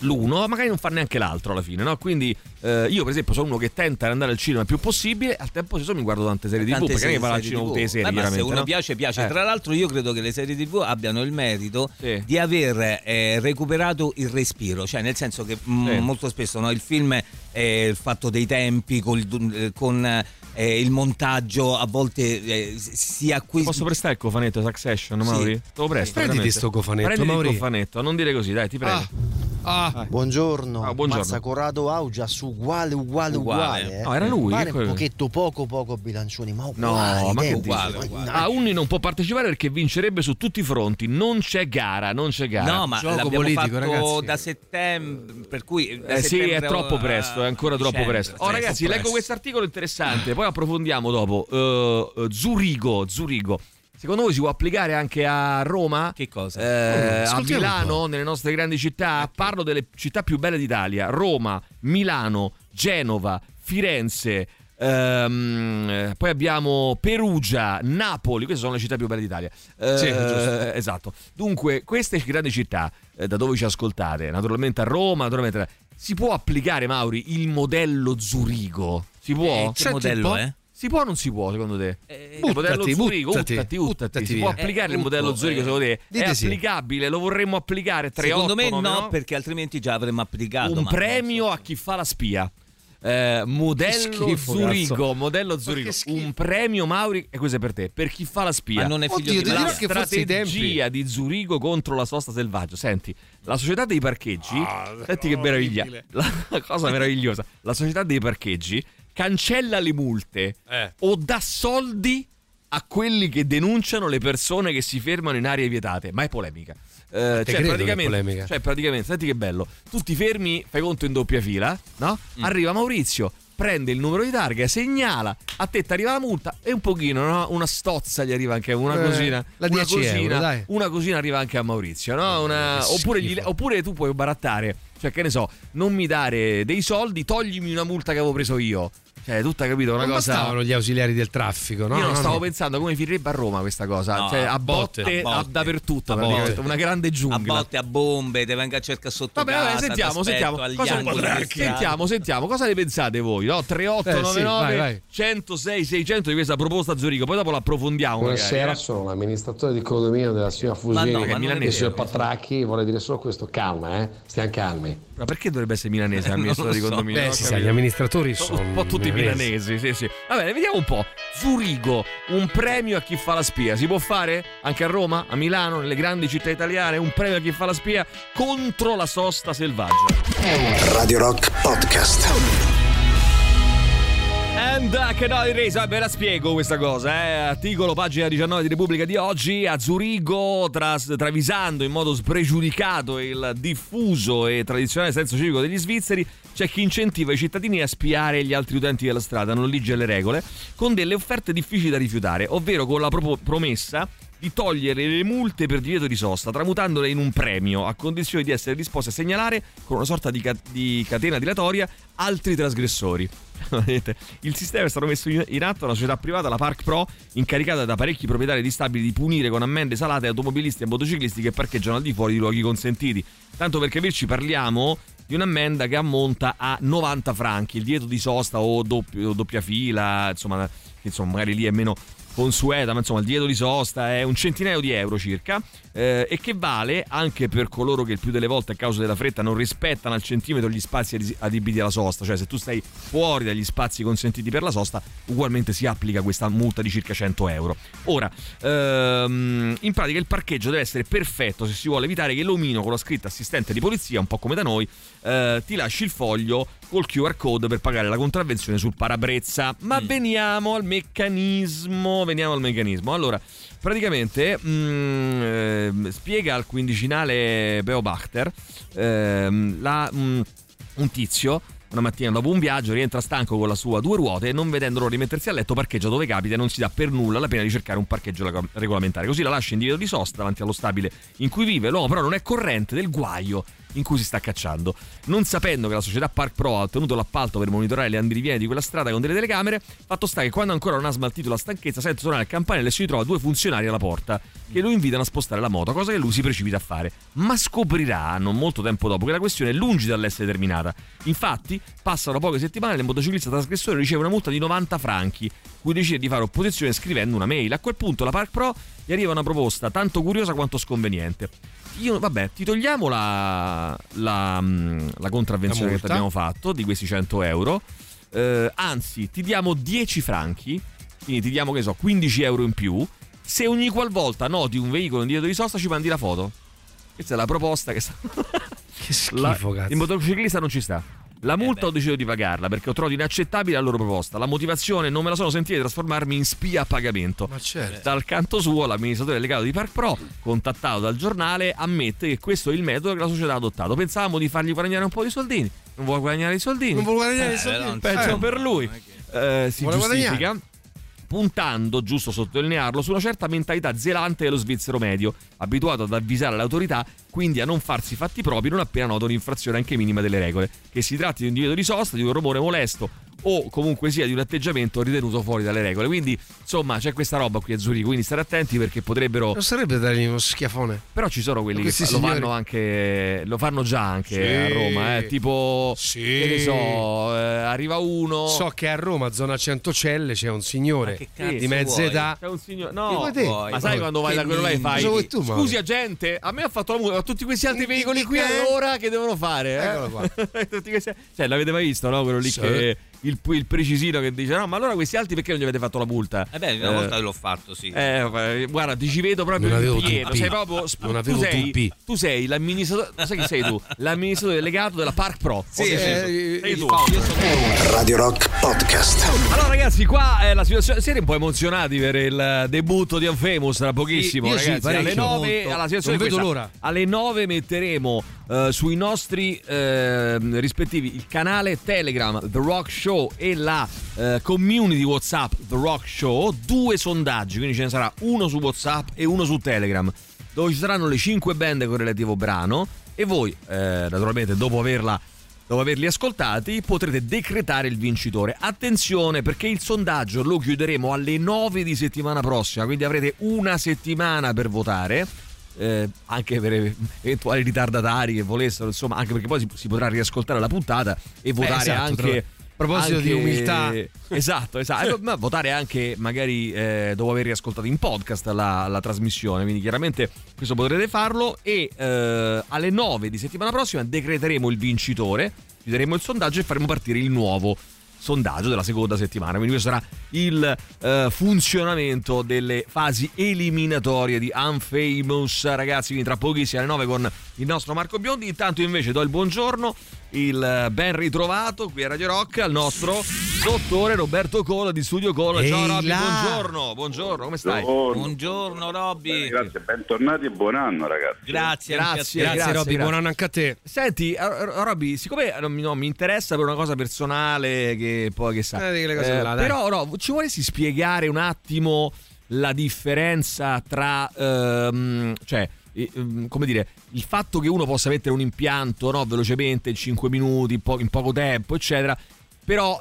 S3: l'uno magari non fa neanche l'altro alla fine no? quindi eh, io per esempio sono uno che tenta di andare al cinema il più possibile al tempo stesso mi guardo tante serie TV
S5: Tante
S3: perché non è che vado al
S5: serie
S3: cinema
S5: TV.
S3: tutte le serie
S5: ma se uno
S3: no?
S5: piace, piace.
S3: Eh.
S5: Tra l'altro, io credo che le serie TV abbiano il merito
S3: Sì.
S5: di aver eh, recuperato il respiro, cioè nel senso che mh,
S3: Sì.
S5: molto spesso no, il film è fatto dei tempi col- eh, con eh, il montaggio, a volte eh, si acquista.
S3: Posso prestare il cofanetto Succession,
S5: Sì.
S3: Mauri? Te lo presto.
S4: Prenditi
S3: veramente.
S4: sto cofanetto,
S3: Prenditi
S4: Mauri.
S3: il cofanetto, non dire così, dai, ti prego.
S4: Ah,
S10: Buongiorno.
S3: Ah, buongiorno.
S10: Mazza Corrado Augias uguale, uguale,
S5: Uguale.
S10: uguale. eh.
S3: No, era lui,
S10: Pare un pochetto poco, poco bilancioni, ma
S3: No,
S10: uguale.
S3: ma che
S5: uguale.
S3: Ah, Unni non può partecipare perché vincerebbe su tutti i fronti. Non c'è gara, non c'è gara.
S5: No, ma
S4: Gioco
S5: l'abbiamo
S4: politico,
S5: fatto
S4: ragazzi.
S5: da settembre, per cui da
S3: Eh sì, è troppo
S5: a-
S3: presto, è ancora troppo
S5: dicembre,
S3: presto. Oh, ragazzi, leggo questo articolo interessante, poi approfondiamo dopo. Eh, Zurigo, Zurigo. Secondo voi si può applicare anche a Roma?
S5: Che cosa?
S3: Eh, a Milano, nelle nostre grandi città? Parlo delle città più belle d'Italia: Roma, Milano, Genova, Firenze. ehm, eh, poi abbiamo Perugia, Napoli, queste sono le città più belle d'Italia. Eh,
S4: Sì, giusto.
S3: esatto. Dunque, queste grandi città, eh, da dove ci ascoltate, naturalmente a Roma, naturalmente si può applicare, Mauri, il modello Zurigo? Si può?
S5: Eh, che
S4: Senti
S5: modello
S4: po'.
S3: eh? Si può o non si può, secondo te?
S5: Eh,
S3: il modello Zurigo,
S4: buttati,
S3: buttati, buttati.
S4: buttati
S3: Si può applicare
S5: Eh,
S3: il modello
S5: butto,
S3: Zurigo,
S5: eh.
S3: secondo te?
S4: Dite
S3: È
S4: sì.
S3: applicabile? Lo vorremmo applicare 3
S5: Secondo
S3: 8,
S5: me
S3: 9,
S5: no, perché altrimenti già avremmo applicato.
S3: un
S5: ma-
S3: premio a chi fa la spia. Eh, modello
S4: schifo,
S3: Zurigo,
S4: cazzo.
S3: modello Zurigo, un premio Mauri e questo è per te, per chi fa la spia.
S5: Ma non è figlio
S4: Oddio,
S5: di
S3: la strategia di Zurigo contro la sosta selvaggio. Senti, la società dei parcheggi, senti che meraviglia, la cosa meravigliosa, la società dei parcheggi cancella le multe
S4: Eh.
S3: o dà soldi a quelli che denunciano le persone che si fermano in aree vietate, ma è polemica. Eh, cioè, praticamente, cioè, praticamente, senti che bello. Tu ti fermi, fai conto in doppia fila, no?
S4: Mm.
S3: Arriva Maurizio, prende il numero di targa, segnala, a te ti arriva la multa e un pochino, no? Una stozza gli arriva anche una
S4: Eh,
S3: cosina. una
S4: 10
S3: cosina,
S4: euro,
S3: una cosina arriva anche a Maurizio, no? Una-
S4: che
S3: oppure, gli- oppure tu puoi barattare, cioè che ne so, non mi dare dei soldi, toglimi una multa che avevo preso io. Cioè, tutta capito, una
S4: non
S3: cosa.
S4: bastavano gli ausiliari del traffico, no?
S3: Io non
S4: No,
S3: stavo
S4: no.
S3: pensando come finirebbe a Roma questa cosa,
S5: No,
S3: cioè a
S5: a
S3: botte,
S5: botte, a
S3: a-
S5: botte.
S3: dappertutto,
S5: A
S3: praticamente,
S5: botte.
S3: una grande
S5: A
S3: giungla.
S5: botte, a bombe, te venga a cercare sotto
S3: Vabbè,
S5: casa.
S3: vabbè, sentiamo, sentiamo. Cosa, sentiamo, sentiamo. Cosa ne pensate voi? No? 3899
S4: Eh, sì, vai, vai.
S3: 106 600 di questa proposta a Zurigo. Poi dopo l'approfondiamo.
S18: Buonasera,
S3: magari, eh.
S18: sono l'amministratore di condominio della signora
S5: Ma no,
S18: Fusini
S5: ma è
S18: e il signor Patracchi. Vorrei dire solo questo: calma, eh? Stiamo calmi.
S3: Ma perché dovrebbe essere milanese l'amministratore di
S5: so.
S3: condominio?
S4: Beh, sa,
S3: capito.
S4: gli amministratori
S3: Un
S4: sono
S3: po' tutti
S4: milanesi.
S3: milanesi, sì, sì. Va bene, vediamo un po'. Zurigo, un premio a chi fa la spia. Si può fare? Anche a Roma, a Milano, nelle grandi città italiane, un premio a chi fa la spia contro la sosta selvaggia.
S1: Radio Rock Podcast.
S3: And uh, che no, Resa, ve la spiego questa cosa, eh. Articolo pagina 19 di Repubblica di oggi. A Zurigo, tras- travisando in modo spregiudicato il diffuso e tradizionale senso civico degli svizzeri, c'è chi incentiva i cittadini a spiare gli altri utenti della strada, non legge le regole, con delle offerte difficili da rifiutare, ovvero con la pro- promessa di togliere le multe per divieto di sosta, tramutandole in un premio, a condizione di essere disposti a segnalare, con una sorta di, ca- di catena dilatoria, altri trasgressori. Il sistema è stato messo in atto una società privata, la Park Pro, incaricata da parecchi proprietari di stabili di punire con ammende salate automobilisti e motociclisti che parcheggiano al di fuori di luoghi consentiti. Tanto per capirci parliamo di un'ammenda che ammonta a 90 franchi, il divieto di sosta o doppio- doppia fila, insomma, insomma magari lì è meno consueta, ma insomma il divieto di sosta è un centinaio di euro circa eh, e che vale anche per coloro che il più delle volte a causa della fretta non rispettano al centimetro gli spazi adi- adibiti alla sosta, cioè se tu stai fuori dagli spazi consentiti per la sosta ugualmente si applica questa multa di circa 100 euro. Ora, ehm, in pratica il parcheggio deve essere perfetto se si vuole evitare che l'omino con la scritta assistente di polizia, un po' come da noi, eh, ti lasci il foglio col QR code per pagare la contravvenzione sul parabrezza. Ma veniamo al meccanismo, veniamo al meccanismo. Allora, praticamente mm, ehm, spiega al quindicinale Beobachter la, mm, un tizio una mattina dopo un viaggio rientra stanco con la sua due ruote e non vedendolo rimettersi a letto parcheggia dove capita e non si dà per nulla la pena di cercare un parcheggio rego- regolamentare. Così la lascia in divieto di sosta davanti allo stabile in cui vive. L'uomo però non è corrente del guaio in cui si sta cacciando. Non sapendo che la società Park Pro ha ottenuto l'appalto per monitorare le andirivieni di quella strada con delle telecamere, fatto sta che quando ancora non ha smaltito la stanchezza sente suonare il campanello e si ritrova due funzionari alla porta che lo invitano a spostare la moto, cosa che lui si precipita a fare. Ma scoprirà non molto tempo dopo che la questione è lungi dall'essere terminata. Infatti, passano poche settimane e il motociclista trasgressore riceve una multa di 90 franchi, cui decide di fare opposizione scrivendo una mail. A quel punto la Park Pro gli arriva una proposta tanto curiosa quanto sconveniente. Io, vabbè, ti togliamo la, la, mm, la contravvenzione
S4: La
S3: che ti abbiamo fatto di questi 100 euro. Eh, anzi, ti diamo 10 franchi, quindi ti diamo che so, 15 euro in più. Se ogni qualvolta noti un veicolo in divieto di sosta, ci mandi la foto. Questa è la proposta che sta.
S4: Che schifo, cazzo.
S3: Il motociclista non ci sta. La multa ho deciso di pagarla perché ho trovato inaccettabile la loro proposta. La motivazione non me la sono sentita di trasformarmi in spia a pagamento.
S4: Ma certo.
S3: Dal canto suo, l'amministratore delegato di Park Pro, contattato dal giornale, ammette che questo è il metodo che la società ha adottato. Pensavamo di fargli guadagnare un po' di soldini. Non vuole guadagnare i soldini.
S4: Non vuole guadagnare i
S3: Eh,
S4: soldini.
S3: non- Peggio
S4: Eh.
S3: per lui. Eh, si
S4: Vuole
S3: giustifica puntando, giusto sottolinearlo, su una certa mentalità zelante dello svizzero medio, abituato ad avvisare le autorità, quindi a non farsi fatti propri non appena nota un'infrazione anche minima delle regole, che si tratti di un divieto di sosta, di un rumore molesto o comunque sia di un atteggiamento ritenuto fuori dalle regole. Quindi, insomma, c'è questa roba qui a Zurigo, quindi stare attenti perché potrebbero
S4: Non sarebbe dargli uno schiafone.
S3: però ci sono quelli che fa- lo fanno anche lo fanno già anche
S4: Sì.
S3: a Roma, eh, tipo che ne so, eh, arriva uno
S4: So che a Roma, zona Centocelle, c'è un signore di mezza
S3: vuoi?
S4: età.
S3: C'è un signore. No,
S4: vuoi te?
S3: ma sai quando vai da quello là e fai.
S4: Vuoi tu?
S3: Scusi, agente, a me ha fatto la multa. Ma tutti questi altri veicoli qui allora che devono fare? Eh?
S4: Eccolo qua.
S3: Tutti questi- Cioè, l'avete mai visto, no? Quello lì
S4: Sì.
S3: che. Il, il precisino che dice: No, ma allora questi altri perché non gli avete fatto la multa?
S5: Eh beh, una volta l'ho fatto, sì.
S3: Eh, vabbè, guarda, ti ci vedo proprio
S4: Non
S3: in
S4: avevo
S3: pieno. Sei proprio. sp-
S4: Non
S3: tu
S4: avevo
S3: sei,
S4: dubbi.
S3: Tu sei l'amministratore. Sai chi sei tu? L'amministratore delegato della Park Pro.
S5: Sì, sì,
S3: sei
S5: sì.
S3: tu.
S1: Radio Rock Podcast.
S3: Allora, ragazzi, qua è la situazione. Siete un po' emozionati per il debutto di Unfamous tra pochissimo,
S4: Sì, io sì,
S3: ragazzi. alle
S4: parecchio.
S3: 9
S4: Molto.
S3: alla situazione
S4: Non vedo
S3: questa.
S4: l'ora.
S3: Alle 9 metteremo eh, sui nostri eh, rispettivi il canale Telegram The Rock Show e la eh, community WhatsApp The Rock Show due sondaggi, quindi ce ne sarà uno su WhatsApp e uno su Telegram, dove ci saranno le 5 band con relativo brano e voi, eh, naturalmente, dopo averla Dopo averli ascoltati potrete decretare il vincitore. Attenzione perché il sondaggio lo chiuderemo alle 9 di settimana prossima, quindi avrete una settimana per votare. Eh, anche per eventuali ritardatari che volessero, insomma, anche perché poi si, si potrà riascoltare la puntata e votare
S4: esatto,
S3: anche.
S4: tra- a proposito di
S3: anche-
S4: umiltà.
S3: esatto, esatto. Ma votare anche magari eh, dopo aver riascoltato in podcast la, la trasmissione. Quindi chiaramente questo potrete farlo. E eh, alle 9 di settimana prossima decreteremo il vincitore, chiuderemo il sondaggio e faremo partire il nuovo sondaggio della seconda settimana. Quindi questo sarà il eh, funzionamento delle fasi eliminatorie di Unfamous. Ragazzi, quindi tra pochissimi alle 9 con il nostro Marco Biondi. Intanto invece do il buongiorno, il ben ritrovato qui a Radio Rock al nostro dottore Roberto Colo di Studio Colo. Ciao
S4: Ehi
S3: Robby,
S4: là.
S3: buongiorno, buongiorno, come stai?
S5: Buongiorno Robby.
S20: Grazie, bentornati e buon anno ragazzi.
S5: Grazie,
S3: Grazie,
S4: Grazie,
S3: grazie,
S4: Robby, buon anno anche a te.
S3: Senti, eh, Robby, siccome non mi, no, mi interessa per una cosa personale che poi che sa.
S4: Eh, cose là,
S3: però no, ci vorresti spiegare un attimo la differenza tra ehm, cioè eh, come dire, il fatto che uno possa mettere un impianto no, velocemente in 5 minuti, in, po- in poco tempo, eccetera, però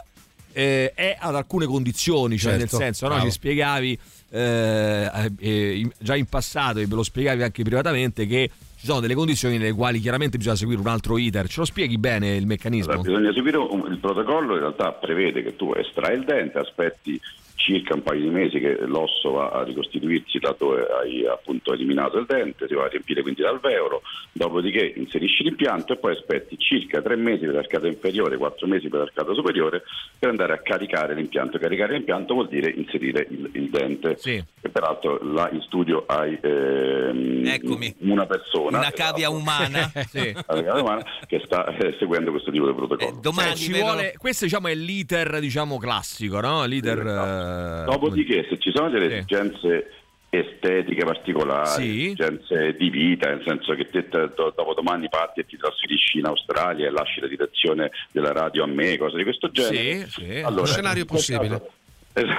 S3: eh, è ad alcune condizioni, cioè
S4: Certo,
S3: nel senso, no, ci spiegavi eh, eh, già in passato e ve lo spiegavi anche privatamente che ci sono delle condizioni nelle quali chiaramente bisogna seguire un altro iter. Ce lo spieghi bene il meccanismo?
S20: Allora, bisogna seguire un- il protocollo, in realtà prevede che tu estrai il dente, aspetti circa un paio di mesi che l'osso va a ricostituirsi laddove hai appunto eliminato il dente, si va a riempire quindi l'alveolo, dopodiché inserisci l'impianto e poi aspetti circa tre mesi per l'arcata inferiore, quattro mesi per l'arcata superiore per andare a caricare l'impianto. Caricare l'impianto vuol dire inserire il, il dente. E peraltro là in studio hai ehm,
S5: Eccomi.
S20: una persona
S5: Una cavia umana.
S3: Sì.
S20: Camera Umana, che sta eh, seguendo questo tipo di protocollo.
S3: Cioè, ci vuole, questo diciamo è l'iter diciamo classico, no? L'iter eh,
S20: Dopodiché, se ci sono delle esigenze estetiche particolari,
S3: Sì.
S20: esigenze di vita, nel senso che te te- do- dopo domani parti e ti trasferisci in Australia e lasci la direzione della radio a me, cose di questo genere.
S4: Sì, sì.
S20: Allora,
S4: Un scenario
S20: in quel
S4: possibile.
S20: caso, eh,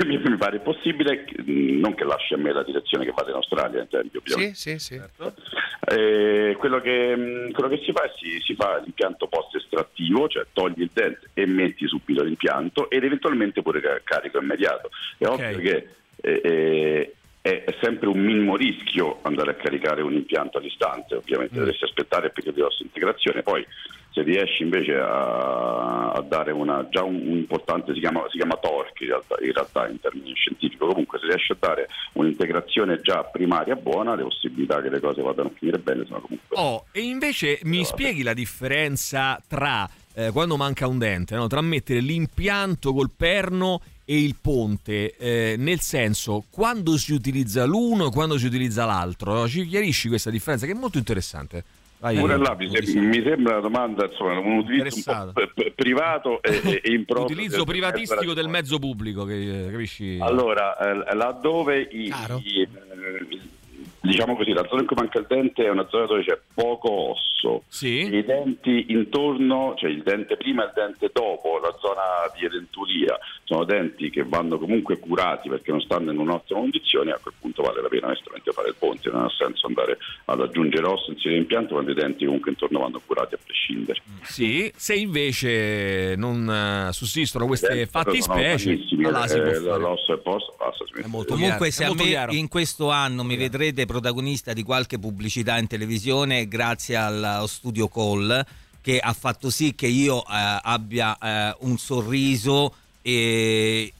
S20: mi, mi pare possibile, che- non che lasci a me la direzione che vado in Australia, ad esempio.
S4: Sì, sì, sì.
S20: Eh, quello, che, mh, quello che si fa è si, si fa l'impianto post estrattivo, cioè togli il dente e metti subito l'impianto ed eventualmente pure ca- carico immediato. È ovvio che eh, eh, è, sempre un minimo rischio andare a caricare un impianto all'istante, ovviamente dovresti aspettare perché di vostra integrazione, poi se riesci invece a, a dare una, già un, un importante, si chiama, si chiama torque in realtà, in realtà in termini scientifici, comunque se riesci a dare un'integrazione già primaria buona, le possibilità che le cose vadano a finire bene sono comunque
S3: Oh, e invece mi spieghi la differenza tra eh, quando manca un dente, no? tra mettere l'impianto col perno e il ponte, eh, nel senso quando si utilizza l'uno e quando si utilizza l'altro. no? Ci chiarisci questa differenza che è molto interessante. Vai,
S20: Pure là mi, sem- mi sembra una domanda, insomma, un utilizzo un po' p- privato e, e- improprio.
S3: Utilizzo
S20: del-
S3: privatistico del mezzo pubblico, che, eh, capisci?
S20: Allora, eh, laddove i, i- eh, diciamo così, la zona in cui manca il dente è una zona dove c'è poco osso. I denti intorno, cioè il dente prima e il dente dopo, la zona di edentulia, sono denti che vanno comunque curati perché non stanno in un'ottima condizione, a quel punto vale la pena onestamente fare il ponte, non ha senso andare ad aggiungere osso insieme all'impianto quando i denti comunque intorno vanno curati a prescindere.
S3: Sì, se invece non eh, sussistono queste fattispecie, allora si può
S20: eh,
S3: fare.
S20: l'osso è posto, basta, si mette-
S5: Comunque, se a
S3: molto
S5: me
S3: chiaro.
S5: in questo anno mi vedrete protagonista di qualche pubblicità in televisione, grazie allo studio Call, che ha fatto sì che io eh, abbia eh, un sorriso eh,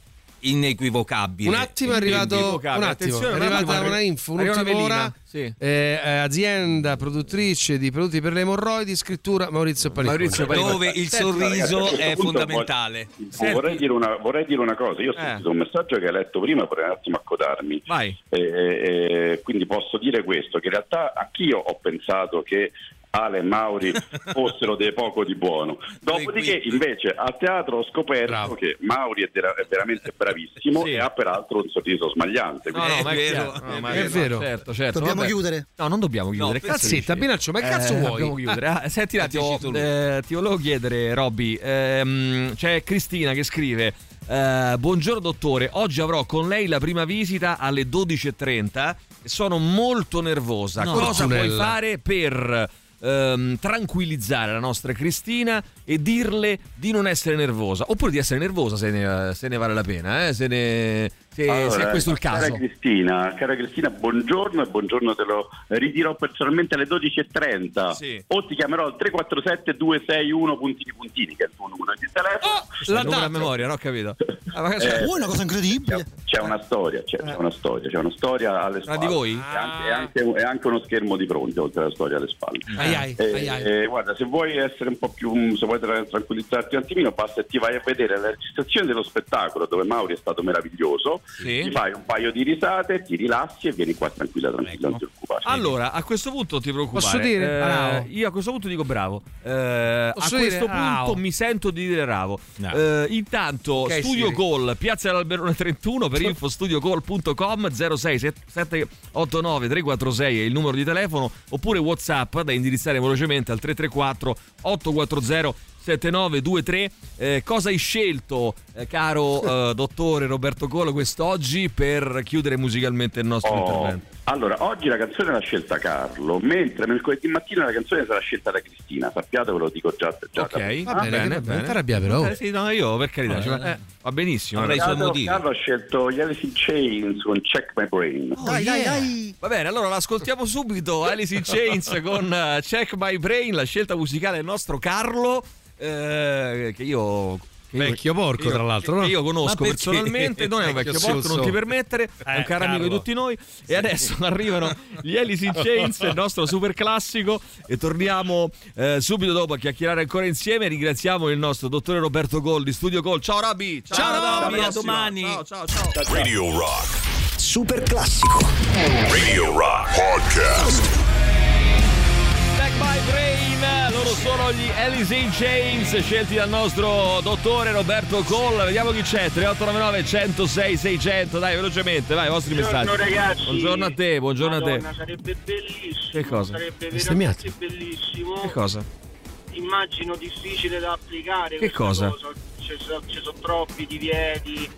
S5: inequivocabile.
S4: Un attimo è arrivato, un attimo, è arrivata una info, un'ultima ora. Eh, eh, azienda produttrice di prodotti per le emorroidi, scrittura Maurizio Paniconi.
S5: Dove il sorriso
S20: ragazzi,
S5: è fondamentale.
S20: Vorrei dire, una, vorrei dire una cosa, io ho sentito un messaggio che hai letto prima, vorrei un attimo accodarmi.
S3: Vai.
S20: Eh, eh, quindi posso dire questo, che in realtà anch'io ho pensato che Ale e Mauri fossero dei poco di buono. Dopodiché invece a teatro ho scoperto che Mauri è, vera- è veramente bravissimo e ha peraltro un sorriso smagliante.
S3: No, no, ma è, chiaro, no, ma
S4: è vero.
S3: Certo, certo.
S4: Dobbiamo
S3: vabbè.
S4: chiudere?
S3: No, non dobbiamo chiudere.
S4: No, cazzetta? Binaccio, ma che cazzo
S3: Eh,
S4: vuoi?
S3: Dobbiamo chiudere.
S4: Ah.
S3: Ah, senti un attimo,
S4: Dici tu lui.
S3: eh, ti volevo chiedere, Robby. ehm, c'è Cristina che scrive. eh, buongiorno dottore, oggi avrò con lei la prima visita alle 12.30 e sono molto nervosa.
S4: No.
S3: Cosa puoi fare per ehm, tranquillizzare la nostra Cristina e dirle di non essere nervosa? Oppure di essere nervosa se ne, se ne vale la pena, eh? se, ne, se, se è questo il
S20: cara
S3: caso.
S20: Cristina, cara Cristina, buongiorno e buongiorno te lo ridirò personalmente alle 12.30
S3: Sì.
S20: o ti chiamerò al 347 261 puntini puntini che è il tuo numero di telefono.
S3: La numero a memoria, no? Ho capito. Ah, ma-
S20: Eh,
S13: Oh, è una cosa incredibile.
S20: C'è una storia, c'è, c'è una storia, c'è una storia alle spalle.
S3: di voi?
S20: E anche, e anche- e anche uno schermo di fronte oltre alla storia alle spalle.
S4: Ai ai,
S20: Eh,
S4: ai ai.
S20: eh, guarda, se vuoi essere un po' più, se vuoi tra- tranquillizzarti un attimino, basta che ti vai a vedere la registrazione dello spettacolo dove Mauri è stato meraviglioso,
S3: Sì.
S20: ti fai un paio di risate, ti rilassi e vieni qua tranquilla, tranquilla, non ti preoccupare.
S3: Allora, a questo punto ti preoccupare.
S4: Posso dire?
S3: Eh,
S4: Bravo.
S3: io a questo punto dico bravo. Eh, a questo
S4: dire?
S3: punto
S4: Bravo.
S3: mi sento di dire bravo.
S4: No.
S3: Eh, intanto,
S4: Ok,
S3: Studio
S4: Siri.
S3: Call, Piazza dell'Alberone 31 per info studiocall.com 06 789 346 è il numero di telefono oppure WhatsApp da indirizzare velocemente al 334 840 7923 Eh, cosa hai scelto eh, caro eh, dottore Roberto Colo quest'oggi per chiudere musicalmente il nostro
S20: Oh,
S3: intervento
S20: allora, oggi la canzone l'ha scelta Carlo, mentre mercoledì mattina la canzone sarà scelta da Cristina, sappiatelo, ve lo dico già. già
S3: Ok,
S20: da-
S3: va bene,
S4: va
S3: va
S4: bene,
S3: bene.
S4: non ti arrabbiare, però.
S3: Eh, sì, no, io per carità,
S5: Eh,
S3: ci va, eh, va benissimo.
S5: avrei i suoi
S20: Carlo,
S5: motivi.
S20: Carlo ha scelto gli Alice in Chains con Check My Brain.
S13: Dai, dai, dai.
S3: Va bene, allora l'ascoltiamo subito. Alice in Chains con eh, Check My Brain, la scelta musicale del nostro Carlo, eh, che io.
S4: Vecchio porco,
S3: io-
S4: tra l'altro,
S3: che
S4: no?
S3: io conosco
S5: Ma perché?
S3: personalmente, non è un
S4: Vecchio
S3: porco, non ti permettere, è un
S4: Eh,
S3: caro amico di tutti noi. E adesso arrivano gli Alice in Chains, il nostro super classico, e torniamo eh, subito dopo a chiacchierare ancora insieme. Ringraziamo il nostro dottore Roberto Gol di Studio Call. Ciao Robby!
S5: Ciao,
S3: alla
S5: Robby, a domani.
S3: Ciao, ciao, ciao.
S2: Radio Rock.
S1: Super classico.
S2: Radio Rock Podcast.
S3: Back Brain, loro sono gli Alice in Chains scelti dal nostro dottore Roberto Coll. Vediamo chi c'è. 3899 106 600. Dai, velocemente, vai, i vostri
S21: Buongiorno,
S3: messaggi.
S21: ragazzi.
S3: Buongiorno a te, buongiorno a
S21: Madonna,
S3: te.
S21: sarebbe bellissimo.
S3: Che cosa?
S21: Sarebbe veramente bellissimo.
S3: Che cosa?
S21: Immagino difficile da applicare.
S3: Che cosa?
S21: Ci sono, ci sono troppi divieti.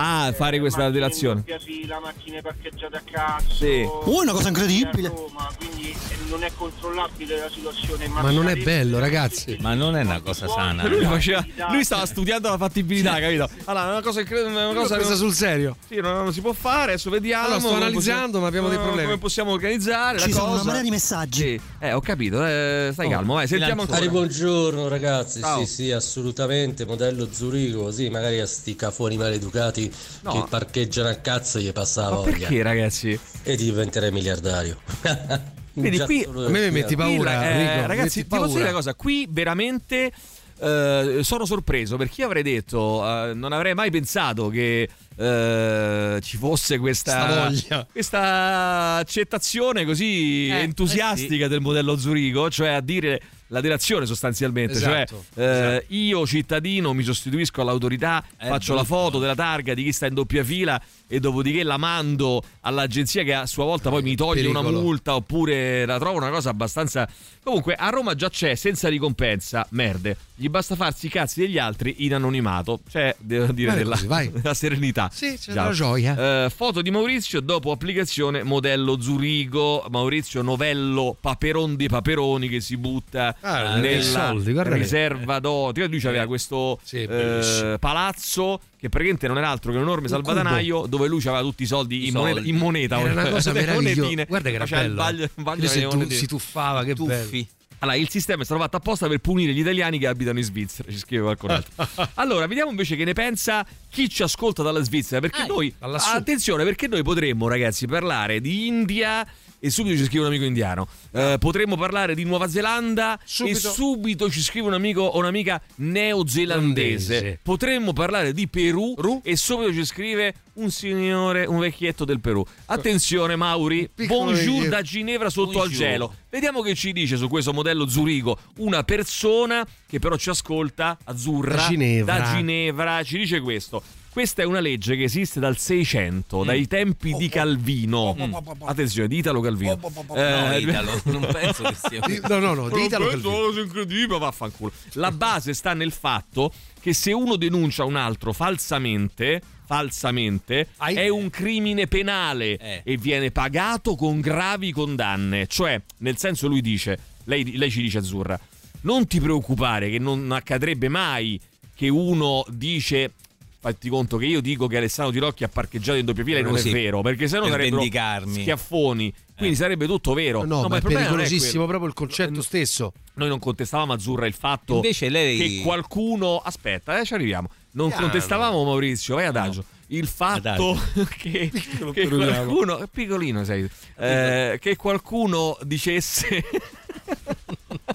S3: Ah, fare questa dilazione.
S21: doppia fila, macchine parcheggiate a cazzo.
S3: Sì.
S13: Oh, è una cosa incredibile.
S21: Roma, quindi eh, non è controllabile la situazione.
S4: Ma non è bello, ragazzi.
S5: Ma non è una cosa sana.
S3: Lui, faceva- lui stava studiando la fattibilità, capito? Allora, una cosa che una cosa
S4: Questa sul serio.
S3: Sì, non, non si può fare, adesso vediamo.
S4: Allora, sto analizzando,
S3: possiamo-
S4: ma abbiamo dei
S3: eh,
S4: problemi.
S3: Come possiamo organizzare
S13: Ci
S3: la
S13: sono
S3: cosa?
S13: una marea di messaggi.
S3: Sì. Eh, ho capito, eh, stai
S5: Oh,
S3: calmo, vai, sentiamo ancora.
S22: Cari buongiorno ragazzi,
S3: Ciao.
S22: sì sì assolutamente, modello Zurigo, sì magari a sti cafoni maleducati
S3: No.
S22: che parcheggiano a cazzo gli passa la
S3: Ma
S22: voglia
S3: perché, ragazzi?
S22: e diventerei miliardario.
S3: Vedi, qui
S4: a me mi metti paura.
S3: Qui, eh,
S4: Enrico,
S3: ragazzi,
S4: metti
S3: ti posso dire una cosa, qui veramente eh, sono sorpreso perché io avrei detto, eh, non avrei mai pensato che eh, ci fosse
S4: Sta
S3: questa, questa accettazione così
S5: Eh,
S3: entusiastica del modello Zurigo, cioè a dire la delazione sostanzialmente,
S4: Esatto,
S3: cioè eh, io cittadino mi sostituisco all'autorità,
S5: È
S3: faccio la
S5: brutto.
S3: foto della targa di chi sta in doppia fila e dopodiché la mando all'agenzia che a sua volta poi mi toglie una
S4: Pericolo.
S3: multa oppure la trovo una cosa abbastanza comunque a Roma già c'è senza ricompensa merde. Gli basta farsi i cazzi degli altri in anonimato. Cioè devo dire della,
S4: così,
S3: della serenità.
S4: Sì, c'è
S3: Già.
S4: della gioia.
S3: Eh, foto di Maurizio dopo applicazione modello Zurigo. Maurizio Novello Paperon di Paperoni che si butta
S4: Ah,
S3: nella
S4: soldi,
S3: riserva d'oro lui aveva questo
S4: Sì,
S3: eh, palazzo che praticamente non era altro che un enorme
S4: Un
S3: salvadanaio dove lui aveva tutti i soldi in moneta, in moneta
S4: Era una cosa meravigliosa. Guarda che era bello.
S3: baglio- il baglio
S4: tu- si tuffava, che bello.
S5: Tuffi.
S3: Allora, il sistema è stato fatto apposta per punire gli italiani che abitano in Svizzera, ci scrive qualcun altro. Allora, vediamo invece che ne pensa chi ci ascolta dalla Svizzera, perché noi,
S4: da lassù.
S3: attenzione, perché noi potremmo, ragazzi, parlare di India e subito ci scrive un amico indiano. Eh, potremmo parlare di Nuova Zelanda
S4: Subito.
S3: e subito ci scrive un amico o un'amica neozelandese.
S4: Zelandese.
S3: Potremmo parlare di Perù e subito ci scrive un signore, un vecchietto del Perù. Attenzione Mauri, bonjour da Ginevra sotto al
S5: Bonjour.
S3: gelo. Vediamo che ci dice su questo modello Zurigo una persona che però ci ascolta, azzurra,
S4: Da Ginevra.
S3: da Ginevra, ci dice questo. Questa è una legge che esiste dal 600, dai tempi di Calvino. Mm. Attenzione, di Italo Calvino.
S5: No,
S3: Eh,
S5: Italo, non penso che sia.
S4: No, no, no, di Italo
S3: Questo è
S4: Calvino.
S3: incredibile, vaffanculo. La base sta nel fatto che se uno denuncia un altro falsamente, falsamente,
S4: Ai-
S3: è un crimine penale
S5: Eh.
S3: e viene pagato con gravi condanne. Cioè, nel senso lui dice, lei, lei ci dice Azzurra, non ti preoccupare che non accadrebbe mai che uno dice fatti conto che io dico che Alessandro Tirocchi ha parcheggiato in doppia fila e non
S5: Così,
S3: è vero, perché sennò
S5: per
S3: sarebbero
S5: vendicarmi.
S3: schiaffoni. Quindi sarebbe tutto vero.
S4: No, ma,
S3: il
S4: è pericolosissimo proprio il concetto stesso.
S3: Noi non contestavamo Azzurra il fatto
S5: Invece lei-
S3: che qualcuno. Aspetta, eh, ci arriviamo. Non
S4: Piano.
S3: contestavamo Maurizio, vai adagio. Il fatto che, che qualcuno. sei. eh, che qualcuno dicesse.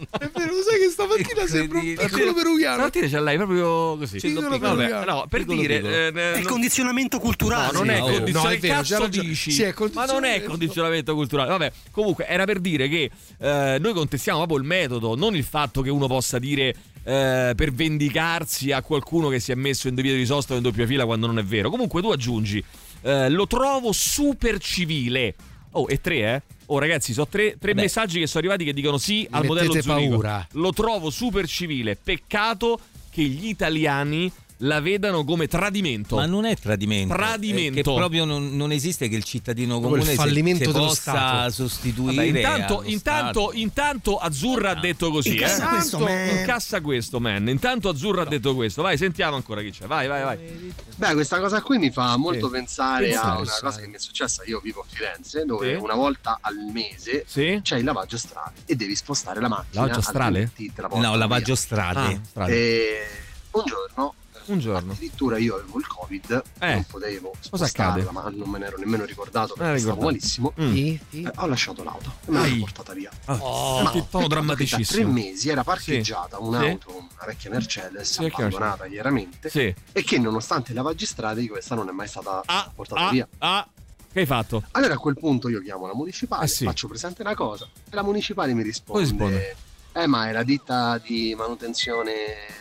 S4: È vero, lo sai che stamattina sembra un piccolo peruviano.
S3: Stamattina ce l'hai proprio così.
S4: Piccolo
S3: Vabbè,
S4: peruviano.
S3: no, per
S5: Piccolo,
S3: dire.
S5: piccolo.
S3: eh,
S13: È il condizionamento culturale.
S3: No, non è condizionamento.
S4: No, è vero,
S3: cazzo
S4: c'ha ragione.
S3: dici?
S4: Sì, è
S3: ma non è
S4: condizionamento.
S3: condizionamento culturale. Vabbè, comunque era per dire che eh, noi contestiamo proprio il metodo, non il fatto che uno possa dire eh, per vendicarsi a qualcuno che si è messo in dovia di sosta o in doppia fila quando non è vero. Comunque tu aggiungi, eh, lo trovo super civile. Oh, e tre, eh? Oh, ragazzi, sono tre, tre messaggi che sono arrivati che dicono sì al modello Zurigo.
S4: paura.
S3: Lo trovo super civile. Peccato che gli italiani la vedano come tradimento.
S5: Ma non è tradimento.
S3: Tradimento.
S5: È che proprio non, non esiste che il cittadino
S4: il
S5: comune si-
S4: fallimento
S5: si
S4: dello
S5: possa
S4: Stato.
S5: sostituire.
S3: Vabbè, intanto, intanto,
S5: Stato.
S3: intanto Azzurra ha detto così.
S13: Incassa
S3: eh.
S13: questo, man.
S3: Incassa questo, man. Intanto Azzurra ha detto questo. Vai, sentiamo ancora chi c'è. Vai, vai, vai.
S23: Beh, questa cosa qui mi fa molto
S3: Sì.
S23: pensare
S3: Pensare,
S23: a una cosa che mi è successa. Io vivo a Firenze, dove
S3: Sì.
S23: una volta al mese
S3: Sì?
S23: c'è il lavaggio strade e devi spostare la macchina.
S3: Lavaggio
S23: te la
S5: No, lavaggio
S23: via.
S5: strade.
S3: Ah, strade.
S23: E un giorno,
S3: Un giorno.
S23: addirittura io avevo il covid,
S3: Eh.
S23: non potevo
S3: Cosa
S23: spostarla,
S3: accade?
S23: ma non me ne ero nemmeno ricordato perché stavo
S3: ricordato.
S23: malissimo.
S3: Mm.
S4: Sì, sì.
S23: Eh, ho lasciato l'auto e me
S3: Ai.
S23: portata via.
S3: Oh,
S23: Ma
S3: che tono
S23: che Da tre
S3: drammaticissimo.
S23: mesi era parcheggiata
S3: Sì.
S23: un'auto, una vecchia Mercedes,
S3: Sì, che
S23: abbandonata chiaramente,
S3: Sì.
S23: e che nonostante i lavaggi strade questa non è mai stata
S3: Ah,
S23: portata
S3: ah,
S23: via.
S3: ah. Che hai fatto?
S23: Allora a quel punto io chiamo la municipale,
S3: Eh sì.
S23: faccio presente una cosa e la municipale mi risponde,
S3: risponde?
S23: eh ma è la ditta di manutenzione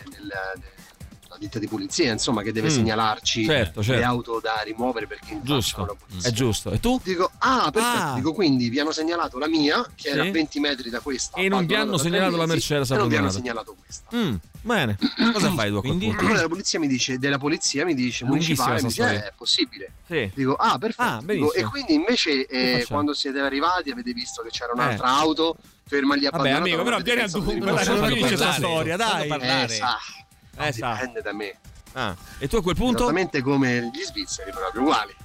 S23: del, de- la ditta di pulizia insomma che deve
S3: Mm.
S23: segnalarci
S3: Certo, certo.
S23: le auto da rimuovere perché
S3: Giusto. È giusto. E tu?
S23: Dico, ah, perfetto.
S3: Ah.
S23: Dico, quindi vi hanno segnalato la mia, che era
S3: Sì.
S23: a 20 metri da questa.
S3: E non vi hanno segnalato la Mercedes
S23: E non vi hanno segnalato questa.
S3: Mm, bene. Cosa fai tu a quel
S5: Quindi?
S3: punto?
S23: Allora la polizia mi dice, della polizia mi dice, municipale, mi dice, eh, è possibile.
S3: Sì.
S23: Dico, ah, perfetto.
S3: Ah,
S23: Dico, e quindi invece eh, quando siete arrivati avete visto che c'era
S3: Eh.
S23: un'altra auto ferma lì
S3: Vabbè,
S23: abbandonata.
S3: amico,
S23: non
S3: però vieni
S23: rimuovere.
S3: non
S5: Fallo
S3: finisce sta
S5: parlare,
S3: storia, dai.
S23: Eh, sa,
S3: Eh, sa.
S23: dipende da me.
S3: Ah. E tu a quel punto?
S23: Esattamente come gli svizzeri, proprio uguali.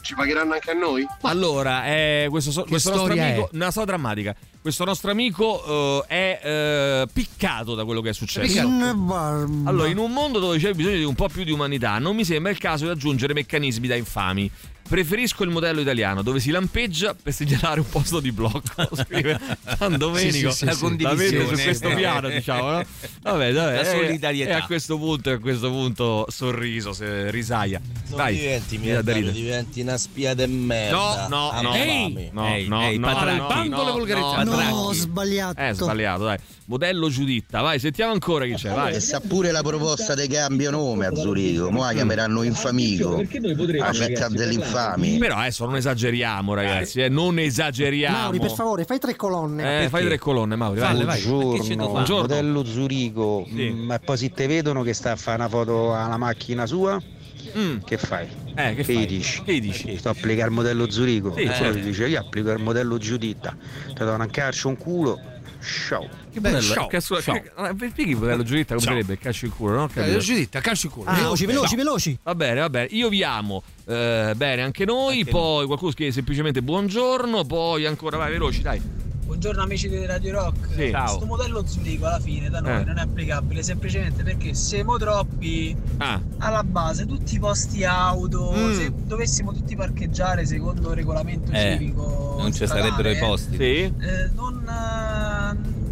S23: Ci pagheranno anche a noi?
S3: Allora, eh, questo, so- questo nostro amico,
S4: è?
S3: una storia drammatica. Questo nostro amico eh, è eh, piccato da quello che è successo. Allora, in un mondo dove c'è bisogno di un po' più di umanità, non mi sembra il caso di aggiungere meccanismi da infami. Preferisco il modello italiano dove si lampeggia per segnalare un posto di blocco. Scrive San Domenico.
S5: Sì, sì, sì,
S3: la
S5: sì.
S3: condivisione su questo piano, diciamo, no? Vabbè, vabbè,
S5: La
S3: eh,
S5: solidarietà.
S3: E a questo punto, a questo punto, sorriso, se, risaia.
S24: Non
S3: Vai.
S24: diventi
S3: Mi da
S24: diventi una spia de merda.
S3: No, no,
S24: Ah,
S3: no, no,
S5: Ehi,
S3: no,
S5: ehi,
S3: no,
S5: Patracchi.
S3: no,
S4: Bando
S3: no,
S4: le volgarità.
S3: no,
S13: No, sbagliato.
S3: Eh, sbagliato, dai. Modello Giuditta, vai, sentiamo ancora chi c'è, vai.
S25: E sa pure la proposta di cambio nome a Zurigo, mo la chiameranno Infamigo, la città degli infami.
S3: Però adesso non esageriamo, ragazzi, eh, non esageriamo.
S13: Mauri, per favore, fai tre colonne.
S3: Eh, fai tre colonne, Mauri, vai.
S5: Falle, vai.
S25: Buongiorno?
S3: Buongiorno.
S25: modello Zurigo,
S3: Sì.
S25: Mm, ma poi se te vedono che sta a fare una foto alla macchina sua,
S3: Mm.
S25: che fai?
S3: Eh, che
S25: Che
S3: fai?
S25: dici?
S3: Che dici?
S25: Sto a applicare il modello Zurigo,
S3: Sì,
S25: e poi
S3: certo.
S25: dice io applico il modello Giuditta, ti do un calcio, un culo, ciao.
S3: Che bello,
S4: ciao,
S3: che
S4: ciao.
S3: che- ah, Spieghi il modello Giuditta come sarebbe? Il calcio in culo, no?
S4: Eh. Giuditta, calcio in culo.
S13: Ah, veloci,
S4: Eh,
S13: veloci, veloci.
S3: Va bene, va bene. Io vi amo. Eh, bene, anche noi. poi qualcuno scrive semplicemente buongiorno. Poi ancora, vai, veloci, dai.
S26: Buongiorno amici di Radio Rock.
S3: Sì. Ciao.
S26: Questo modello Zurigo alla fine da noi
S3: Eh.
S26: non è applicabile semplicemente perché siamo troppi
S3: Ah,
S26: alla base, tutti i posti auto,
S3: Mm.
S26: se dovessimo tutti parcheggiare secondo il regolamento
S5: Eh,
S26: civico
S5: non ci sarebbero i posti.
S3: sì.
S26: eh, non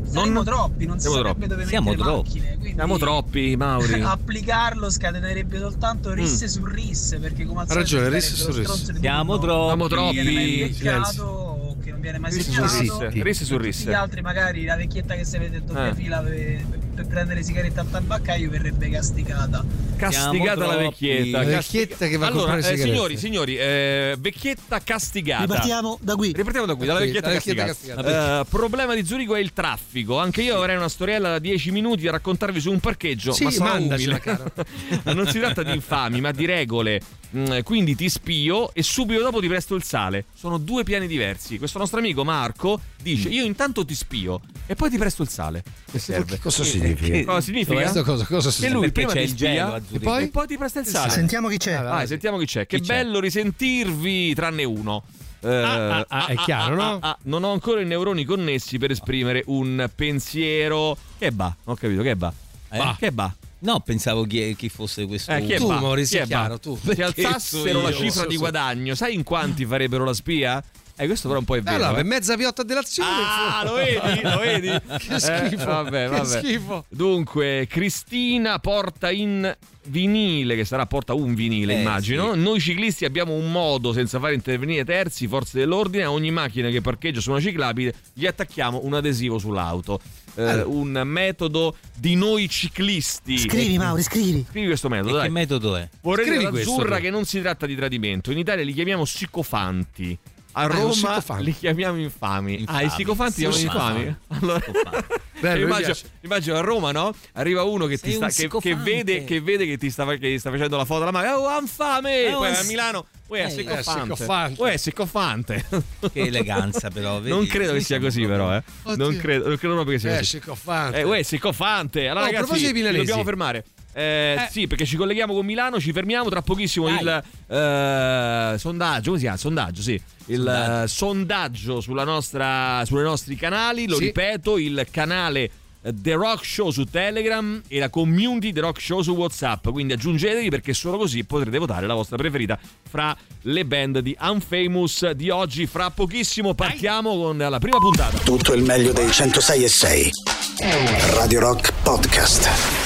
S26: eh, saremmo troppi, non si
S3: siamo troppi.
S26: dove
S5: Siamo troppi.
S26: macchine.
S3: Siamo troppi, Mauri.
S26: applicarlo scatenerebbe soltanto risse
S3: Mm.
S26: su risse perché come al
S4: Ha ragione, risse su risse.
S5: Siamo troppi.
S3: Siamo
S26: non
S3: troppi.
S26: che non viene mai
S3: Risse su risse. Risse su
S26: tutti gli
S3: risse.
S26: altri magari la vecchietta che si vede doppia
S3: Eh.
S26: fila per, per prendere sigarette al tabaccaio verrebbe castigata
S3: Castigata la vecchietta.
S4: La vecchietta che va a
S3: allora,
S4: comprare
S3: eh, signori, signori, eh, vecchietta castigata.
S13: Ripartiamo da qui.
S3: Ripartiamo da qui, dalla vecchietta
S4: vecchietta
S3: castigata.
S4: castigata.
S3: Eh, problema di Zurigo è il traffico. Anche io avrei una storiella da 10 minuti da raccontarvi su un parcheggio.
S4: Sì,
S3: ma
S4: mandacela,
S3: umile. non si tratta di infami, ma di regole. Mm, Quindi ti spio e subito dopo ti presto il sale. Sono due piani diversi. Questo nostro amico Marco dice: Io intanto ti spio e poi ti presto il sale. Che serve?
S4: Che cosa
S3: E-
S4: significa? significa?
S3: Cosa significa?
S4: Questo cosa, cosa
S3: che lui
S5: Perché
S3: prima
S5: c'è
S3: ti
S5: il gelo
S3: spia e poi, e poi ti presta il sale.
S13: Sentiamo chi c'è.
S3: Vai, sentiamo chi c'è. Che
S5: Chi c'è?
S3: bello risentirvi, tranne uno. Eh,
S4: ah, ah, è chiaro, no?
S3: ah, ah, non ho ancora i neuroni connessi per esprimere un pensiero. Che va? Non ho capito, che va?
S5: Eh?
S3: Che va?
S5: No, pensavo chi, chi fosse questo.
S3: Eh, chi è
S4: Tu,
S3: va?
S4: Maurizio,
S3: Chi è
S4: chiaro, tu.
S3: Se alzassero la cifra di guadagno, sai in quanti farebbero la spia? Eh, questo però un po' è vero.
S4: Allora,
S3: eh.
S4: per mezza piotta dell'azione.
S3: Ah, lo vedi? Lo vedi?
S4: che schifo.
S3: Eh, vabbè,
S4: che
S3: vabbè.
S4: schifo.
S3: Dunque, Cristina porta in vinile, che sarà porta un vinile,
S5: Eh,
S3: immagino.
S5: sì.
S3: Noi ciclisti abbiamo un modo senza far intervenire terzi, forze dell'ordine, a ogni macchina che parcheggia su una ciclabile gli attacchiamo un adesivo sull'auto. Eh, un metodo di noi ciclisti.
S13: Scrivi, Mauri, scrivi.
S3: Scrivi questo metodo,
S5: E
S3: dai.
S5: che metodo è?
S3: Vorrei
S4: Scrivi
S3: dire
S4: questo,
S3: azzurra
S4: tu.
S3: che non si tratta di tradimento. In Italia li chiamiamo sicofanti. A
S4: Ah, è
S3: Roma li chiamiamo infami. Ah, i
S5: Infami.
S3: sicofanti
S5: Sì,
S3: chiamano
S5: sì,
S3: infami? Allora,
S4: Bello, mi
S3: immagino, immagino a Roma, no? Arriva uno che, sta,
S5: un
S3: che, che vede, che vede che ti sta, che sta facendo la foto alla macchina. Oh, infame!
S5: Oh,
S3: Poi
S5: un
S3: a Milano, uè, è
S5: Eh,
S3: sicofante.
S4: sicofante.
S3: Uè, è sicofante.
S5: Che eleganza, però. vedi?
S3: Non credo che sia così, però, eh. Non credo, non credo proprio che sia
S4: Eh,
S3: così. Eh, uè, sicofante. Allora,
S4: a
S3: ragazzi, ci dobbiamo fermare. Eh, Sì, perché ci colleghiamo con Milano, ci fermiamo tra pochissimo
S5: Dai.
S3: il eh, sondaggio, come si chiama? Sondaggio, sì. Il
S5: Sondaggio.
S3: eh, sondaggio sulla nostra, sui nostri canali, lo
S4: Sì.
S3: ripeto, il canale eh, The Rock Show su Telegram e la community The Rock Show su WhatsApp. Quindi aggiungetevi perché solo così potrete votare la vostra preferita fra le band di Unfamous di oggi. Fra pochissimo partiamo con la prima puntata.
S1: Tutto il meglio dei 106 e 6. Radio Rock Podcast.